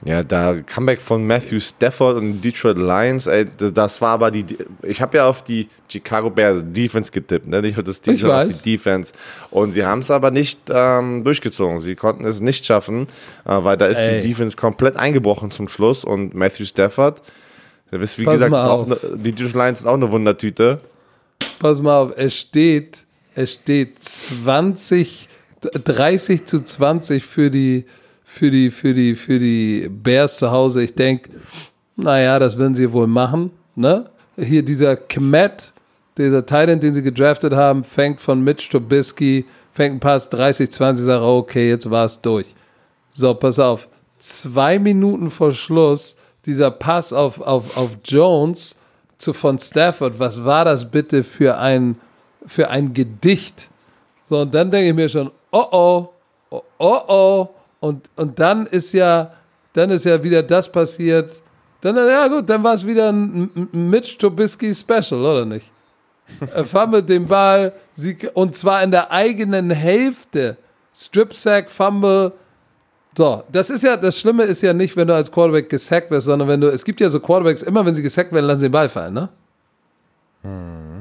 Speaker 2: Ja, da Comeback von Matthew Stafford und Detroit Lions, ey, das war aber die. Ich habe ja auf die Chicago Bears Defense getippt, ne? Nicht auf das Team,
Speaker 1: Ich
Speaker 2: sondern auf die Defense. Und sie haben es aber nicht ähm, durchgezogen. Sie konnten es nicht schaffen, äh, weil da ist
Speaker 1: Ey.
Speaker 2: die Defense komplett eingebrochen zum Schluss und Matthew Stafford, der ist wie
Speaker 1: Pass
Speaker 2: gesagt, auch ne, die Detroit Lions ist auch eine Wundertüte.
Speaker 1: Pass mal auf, es steht, es steht 20, 30 zu 20 für die, für die, für die, für die Bears zu Hause. Ich denke, naja, das werden sie wohl machen. Ne? Hier dieser Kmet, dieser Titan, den sie gedraftet haben, fängt von Mitch Trubisky, fängt ein Pass 30, 20, sagt, okay, jetzt war es durch. So, pass auf. Zwei Minuten vor Schluss, dieser Pass auf, auf, auf Jones zu, von Stafford. Was war das bitte für ein, für ein Gedicht? So, und dann denke ich mir schon, oh oh, oh oh, oh. Und, und dann ist ja, dann ist ja wieder das passiert. Dann, ja gut, dann war es wieder ein Mitch Trubisky Special, oder nicht? Er fummelt den Ball, sie, und zwar in der eigenen Hälfte. Strip Sack, Fumble. So, das ist ja, das Schlimme ist ja nicht, wenn du als Quarterback gesackt wirst, sondern wenn du, es gibt ja so Quarterbacks, immer wenn sie gesackt werden, lassen sie den Ball fallen, ne?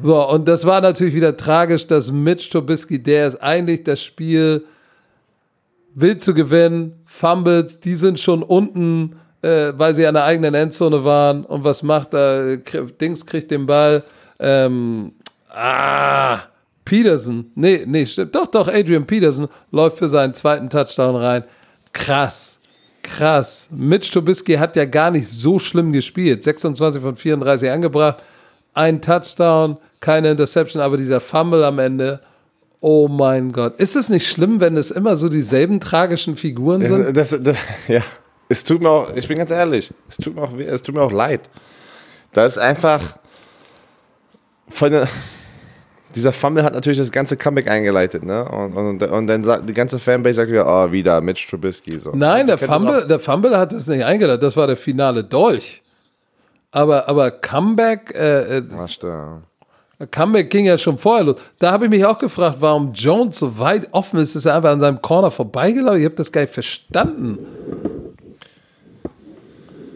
Speaker 1: So, und das war natürlich wieder tragisch, dass Mitch Trubisky, der ist eigentlich das Spiel will zu gewinnen, Fumbles, die sind schon unten, äh, weil sie an der eigenen Endzone waren. Und was macht er? Dings kriegt den Ball. Ähm, ah, Peterson. Nee, nee, stimmt. Doch, doch, Adrian Peterson läuft für seinen zweiten Touchdown rein. Krass. Krass. Mitch Trubisky hat ja gar nicht so schlimm gespielt. 26 von 34 angebracht. Ein Touchdown, keine Interception, aber dieser Fumble am Ende. Oh mein Gott. Ist es nicht schlimm, wenn es immer so dieselben tragischen Figuren sind?
Speaker 2: Das, das, ja, es tut mir auch, ich bin ganz ehrlich, es tut mir auch, es tut mir auch leid. Da ist einfach von dieser Fumble hat natürlich das ganze Comeback eingeleitet, ne? Und, und, und dann sagt die ganze Fanbase sagt wieder, oh, wieder Mitch Trubisky. So.
Speaker 1: Nein, der
Speaker 2: das
Speaker 1: Fumble, der Fumble hat das nicht eingeleitet. Das war der finale Dolch. Aber, aber Comeback, äh, äh,
Speaker 2: auch.
Speaker 1: Comeback ging ja schon vorher los. Da habe ich mich auch gefragt, warum Jones so weit offen ist. Ist er einfach an seinem Corner vorbeigelaufen? Ich habe das gar nicht verstanden.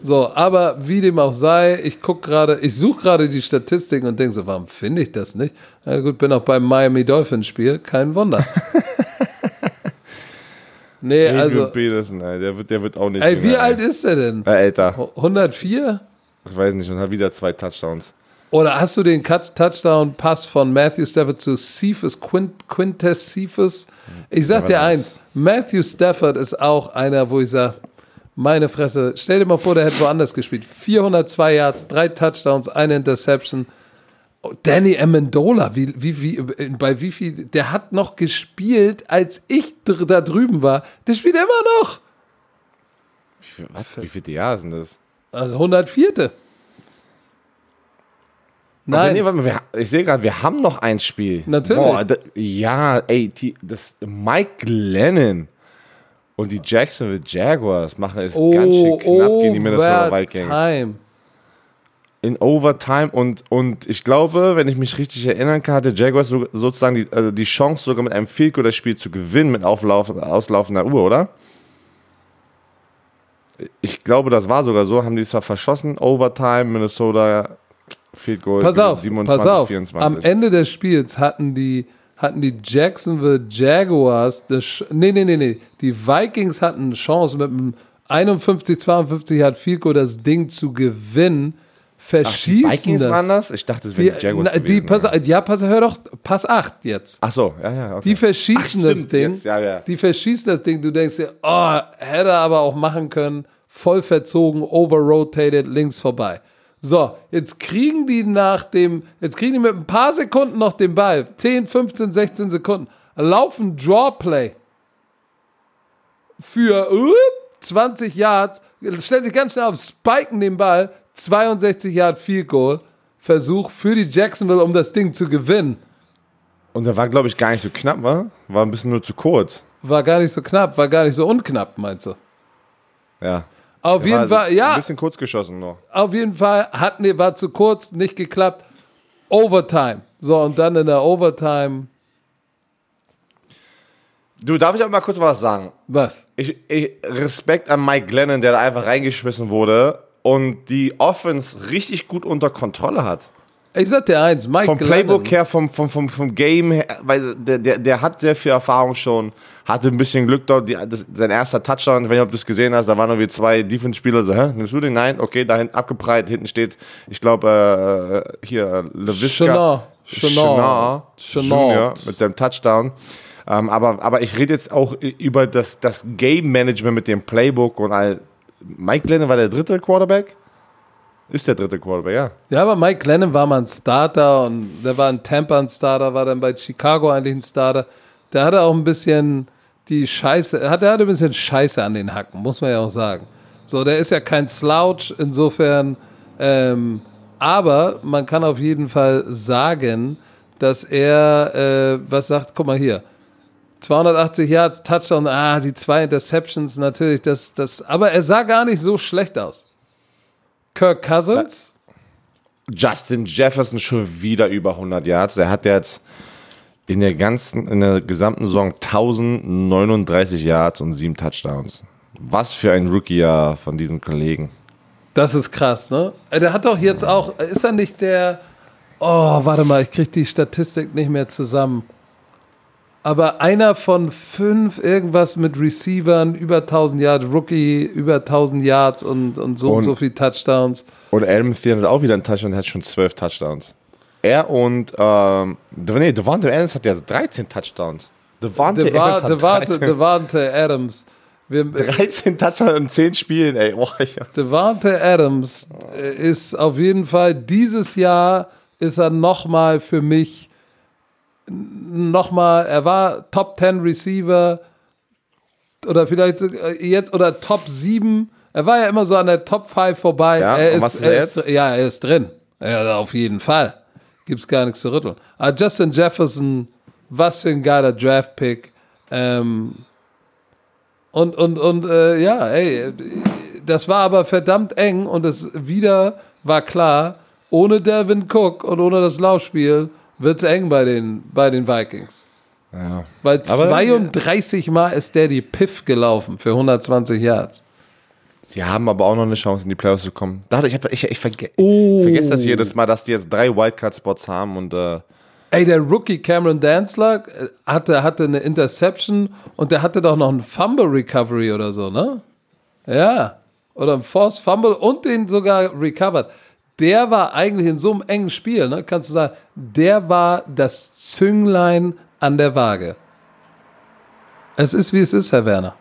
Speaker 1: So, aber wie dem auch sei, ich gucke gerade, ich suche gerade die Statistiken und denke so, warum finde ich das nicht? Na gut, bin auch beim Miami Dolphins Spiel, kein Wunder. nee,
Speaker 2: Adrian
Speaker 1: also,
Speaker 2: Peterson, ey, der wird, der wird auch nicht
Speaker 1: ey, wie alt ist er denn?
Speaker 2: Äh, älter.
Speaker 1: 104?
Speaker 2: Ich weiß nicht, und hat wieder zwei Touchdowns.
Speaker 1: Oder hast du den Touchdown-Pass von Matthew Stafford zu Cephas, Quint, Quintess Cephas? Ich sag dir eins, Matthew Stafford ist auch einer, wo ich sage, meine Fresse, stell dir mal vor, der hätte woanders gespielt. 402 Yards, drei Touchdowns, eine Interception. Oh, Danny Amendola, wie, wie, wie, bei wie viel, der hat noch gespielt, als ich dr- da drüben war. Der spielt immer noch.
Speaker 2: Wie, viel, was, wie viele Jahre sind das?
Speaker 1: Also 104. Nein.
Speaker 2: nee, warte mal, wir, ich sehe gerade, wir haben noch ein Spiel.
Speaker 1: Natürlich.
Speaker 2: Boah, da, ja, ey, die, das Mike Lennon und die Jacksonville Jaguars machen es
Speaker 1: Oh,
Speaker 2: ganz schön knapp gegen die Minnesota Vikings.
Speaker 1: Overtime.
Speaker 2: In Overtime und, und ich glaube, wenn ich mich richtig erinnern kann, hatte Jaguars so, sozusagen die, also die Chance, sogar mit einem Field das Spiel zu gewinnen mit Auflauf, auslaufender Uhr, oder? Ich glaube, das war sogar so. Haben die es zwar verschossen, Overtime, Minnesota, Field Goal,
Speaker 1: Pass auf,
Speaker 2: 27,
Speaker 1: pass auf.
Speaker 2: 24.
Speaker 1: Am Ende des Spiels hatten die, hatten die Jacksonville Jaguars, das, Sch- nee, nee, nee, nee, die Vikings hatten eine Chance mit einem 51, 52 hat Field Goal das Ding zu gewinnen. verschießen
Speaker 2: Ach, die Vikings
Speaker 1: das.
Speaker 2: waren das? Ich dachte, es wären die Jaguars
Speaker 1: na, die, pass,
Speaker 2: ja.
Speaker 1: pass, hör doch, Pass 8 jetzt.
Speaker 2: Ach so, ja, ja, okay.
Speaker 1: Die verschießen
Speaker 2: Ach,
Speaker 1: das Ding.
Speaker 2: jetzt, ja, ja.
Speaker 1: Die verschießen das Ding. Du denkst dir, oh, hätte er aber auch machen können. Voll verzogen, overrotated, links vorbei. So, jetzt kriegen die nach dem, jetzt kriegen die mit ein paar Sekunden noch den Ball. 10, 15, 16 Sekunden. Laufen Drawplay für uh, 20 Yards. Stellen sich ganz schnell auf, spiken den Ball. 62 Yard Field Goal. Versuch für die Jacksonville, um das Ding zu gewinnen.
Speaker 2: Und der war, glaube ich, gar nicht so knapp, wa? War ein bisschen nur zu kurz.
Speaker 1: War gar nicht so knapp, war gar nicht so unknapp, meinst du?
Speaker 2: Ja.
Speaker 1: Auf
Speaker 2: Der
Speaker 1: jeden Fall,
Speaker 2: Ein
Speaker 1: ja,
Speaker 2: bisschen kurz geschossen noch.
Speaker 1: auf jeden Fall hat nee, war zu kurz, nicht geklappt. Overtime. So, und dann in der Overtime,
Speaker 2: Du, darf ich auch mal kurz was sagen?
Speaker 1: was?
Speaker 2: Ich, ich Respekt an Mike Glennon, der da einfach reingeschmissen wurde und die Offense richtig gut unter Kontrolle hat.
Speaker 1: Ich sag dir eins, Mike
Speaker 2: Vom
Speaker 1: Glennon,
Speaker 2: Playbook her, vom, vom, vom, vom Game her, weil der, der, der hat sehr viel Erfahrung schon, hatte ein bisschen Glück dort, die, das, sein erster Touchdown, ich weiß nicht, ob du es gesehen hast, da waren irgendwie zwei Defense-Spieler, so, hä, nimmst du den? Nein, okay, da hinten abgeprallt, hinten steht, ich glaube, äh, hier, LaVisca.
Speaker 1: Chenard. Chenard.
Speaker 2: Mit seinem Touchdown. Ähm, aber, aber ich rede jetzt auch über das, das Game-Management mit dem Playbook und all. Mike Glennon war der dritte Quarterback? Ist der dritte Quarterback, ja.
Speaker 1: Ja, aber Mike Glennon war mal ein Starter und der war in Tampa ein Starter, war dann bei Chicago eigentlich ein Starter. Der hatte auch ein bisschen die Scheiße, er hatte, er hatte ein bisschen Scheiße an den Hacken, muss man ja auch sagen. So, der ist ja kein Slouch, insofern, ähm, aber man kann auf jeden Fall sagen, dass er, äh, was sagt, guck mal hier, 280 Yards, Touchdown, ah, die zwei Interceptions, natürlich, das, das, aber er sah gar nicht so schlecht aus. Kirk Cousins,
Speaker 2: Justin Jefferson schon wieder über 100 Yards. Er hat jetzt in der ganzen, in der gesamten Saison 1039 Yards und sieben Touchdowns. Was für ein Rookie-Jahr von diesem Kollegen.
Speaker 1: Das ist krass, ne? Äh, Der hat doch jetzt auch, ist er nicht der, oh, warte mal, ich krieg die Statistik nicht mehr zusammen. Aber einer von fünf irgendwas mit Receivern, über 1000 Yards, Rookie, über 1000 Yards und, und so und,
Speaker 2: Und-
Speaker 1: so viel Touchdowns.
Speaker 2: Und Adam Thielen hat auch wieder einen Touchdown hat schon 12 Touchdowns. Er und, ähm, nee, Devontae Adams hat ja 13 Touchdowns. Devontae
Speaker 1: Deva-
Speaker 2: Adams hat
Speaker 1: Devante
Speaker 2: 13,
Speaker 1: Devante Adams. Wir,
Speaker 2: 13 Touchdowns in 10 Spielen, ey. Boah, ich,
Speaker 1: Devante Adams äh, ist auf jeden Fall dieses Jahr ist er nochmal für mich nochmal, er war Top 10 Receiver oder vielleicht sogar jetzt oder Top 7. Er war ja immer so an der Top 5 vorbei.
Speaker 2: Ja,
Speaker 1: er ist, er ist, ja, er ist drin. Ja, auf jeden Fall. Gibt's gar nichts zu rütteln. Aber Justin Jefferson, was für ein geiler Draft-Pick. Ähm, und, und, und äh, ja, ey, das war aber verdammt eng und es wieder war klar, ohne Devin Cook und ohne das Laufspiel wird's eng bei den, bei den Vikings.
Speaker 2: ja.
Speaker 1: Weil
Speaker 2: Aber-
Speaker 1: 32 Mal ist der die Piff gelaufen für 120 Yards.
Speaker 2: Sie haben aber auch noch eine Chance, in die Playoffs zu kommen. Dadurch, ich, hab- ich, ich, verge
Speaker 1: Oh.
Speaker 2: ich vergesse das jedes Mal, dass die jetzt drei Wildcard-Spots haben und äh,
Speaker 1: Ey, der Rookie Cameron Danzler äh, hatte, hatte eine Interception und der hatte doch noch einen Fumble Recovery oder so, ne? Ja. Oder ein Force Fumble und den sogar recovered. Der war eigentlich in so einem engen Spiel, ne? Kannst du sagen, der war das Zünglein an der Waage. Es ist, wie es ist, Herr Werner.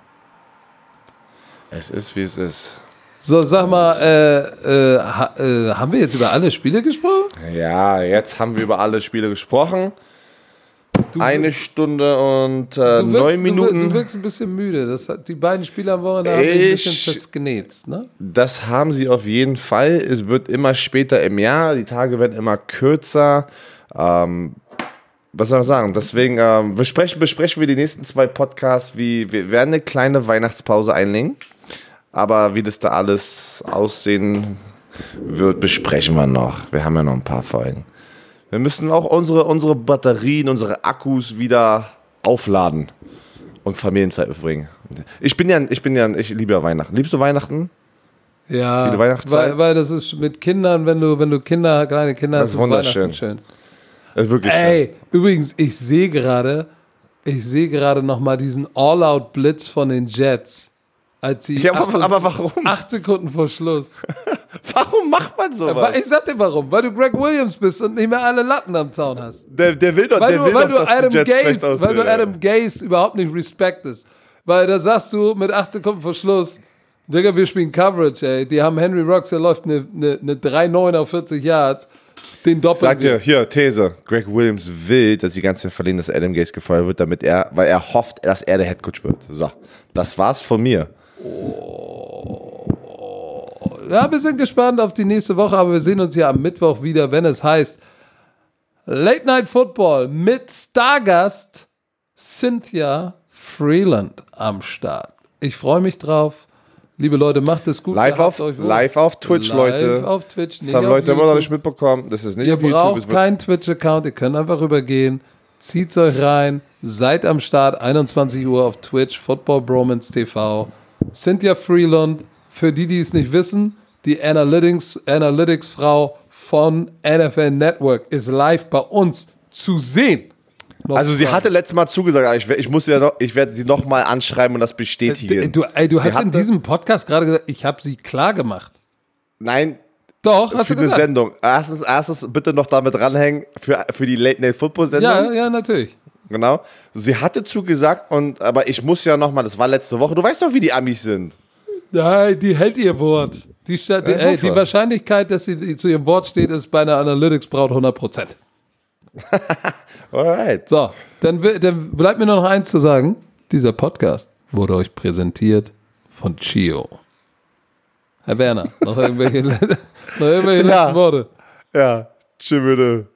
Speaker 2: es ist, wie es ist.
Speaker 1: So, sag mal, äh, äh, ha, äh, haben wir jetzt über alle Spiele gesprochen?
Speaker 2: Ja, jetzt haben wir über alle Spiele gesprochen.
Speaker 1: Du,
Speaker 2: Eine Stunde und äh,
Speaker 1: du wirkst,
Speaker 2: neun
Speaker 1: Du,
Speaker 2: Minuten.
Speaker 1: wir- du wirkst ein bisschen müde. Das hat, die beiden Spiele am Wochenende haben ein bisschen festgenäht, ne?
Speaker 2: Das haben sie auf jeden Fall. Es wird immer später im Jahr. Die Tage werden immer kürzer. Ähm, was soll ich sagen? Deswegen ähm, besprechen, besprechen wir die nächsten zwei Podcasts. Wie, wir werden eine kleine Weihnachtspause einlegen. Aber wie das da alles aussehen wird, besprechen wir noch. Wir haben ja noch ein paar Folgen. Wir müssen auch unsere, unsere Batterien, unsere Akkus wieder aufladen und Familienzeit verbringen. Ich bin ja, ich bin ja, ich liebe ja Weihnachten. Liebst du Weihnachten?
Speaker 1: Ja,
Speaker 2: Die Weihnachtszeit?
Speaker 1: weil, weil das ist mit Kindern, wenn du, wenn du Kinder, kleine Kinder
Speaker 2: Das
Speaker 1: hast,
Speaker 2: ist wunderschön.
Speaker 1: Weihnachten schön.
Speaker 2: Das ist wirklich schön.
Speaker 1: Ey, übrigens, ich sehe gerade, ich sehe gerade noch mal diesen All-Out-Blitz von den Jets. Als sie
Speaker 2: Ja, aber- aber warum?
Speaker 1: Acht Sekunden vor Schluss.
Speaker 2: Warum macht man sowas?
Speaker 1: Ich sag dir warum, weil du Greg Williams bist und nicht mehr alle Latten am Zaun hast.
Speaker 2: Der, der will doch,
Speaker 1: Weil
Speaker 2: der
Speaker 1: du,
Speaker 2: will
Speaker 1: weil
Speaker 2: doch,
Speaker 1: du
Speaker 2: dass
Speaker 1: Adam
Speaker 2: die Jets schlecht
Speaker 1: Gaze, weil
Speaker 2: aussehen.
Speaker 1: du Adam Gaze überhaupt nicht respektest. Weil da sagst du mit 8 Sekunden vor Schluss, Digga, wir spielen Coverage, ey. Die haben Henry Rocks, der läuft eine, eine, eine 3-9 auf 40 Yards. Den doppeln
Speaker 2: Sag dir, hier, These. Greg Williams will, dass die ganze Zeit verlieren, dass Adam Gaze gefeuert wird, damit er, weil er hofft, dass er der Headcoach wird. So. Das war's von mir.
Speaker 1: Ja, wir sind gespannt auf die nächste Woche, aber wir sehen uns ja am Mittwoch wieder, wenn es heißt Late Night Football mit Stargast Cynthia Freeland am Start. Ich freue mich drauf. Liebe Leute, macht es gut.
Speaker 2: Live auf, live auf Twitch,
Speaker 1: Live
Speaker 2: Leute.
Speaker 1: auf Twitch,
Speaker 2: Das haben Leute immer noch nicht mitbekommen. Das ist nicht
Speaker 1: Ihr
Speaker 2: auf YouTube. Es
Speaker 1: braucht keinen Twitch-Account, ihr könnt einfach rübergehen, zieht's euch rein, seid am Start, 21 Uhr auf Twitch, Football Bromance TV. Cynthia Freeland, für die, die es nicht wissen, die Analytics, Analytics-Frau von NFL Network ist live bei uns zu sehen. Noch
Speaker 2: Also sie hatte letztes Mal zugesagt, aber ich, ich muss ja noch, ich werde sie noch mal anschreiben und das bestätigen.
Speaker 1: Du, ey, du hast in diesem Podcast gerade gesagt, ich habe sie klar gemacht.
Speaker 2: Nein,
Speaker 1: Doch, hast
Speaker 2: für
Speaker 1: du
Speaker 2: eine
Speaker 1: gesagt.
Speaker 2: Sendung. Erstens, erstens bitte noch damit ranhängen für, für die Late Night Football Sendung.
Speaker 1: Ja, ja, natürlich.
Speaker 2: Genau. Sie hatte zugesagt und aber ich muss ja noch mal, das war letzte Woche. Du weißt doch, wie die Amis sind.
Speaker 1: Nein, die hält ihr Wort. Die, die, ey, die Wahrscheinlichkeit, dass sie zu ihrem Wort steht, ist bei einer Analytics-Braut 100%.
Speaker 2: Alright.
Speaker 1: So, dann, dann bleibt mir noch eins zu sagen. Dieser Podcast wurde euch präsentiert von Chio. Herr Werner, noch irgendwelche, noch irgendwelche
Speaker 2: Ja.
Speaker 1: letzten Worte?
Speaker 2: Ja. Tschüss, bitte.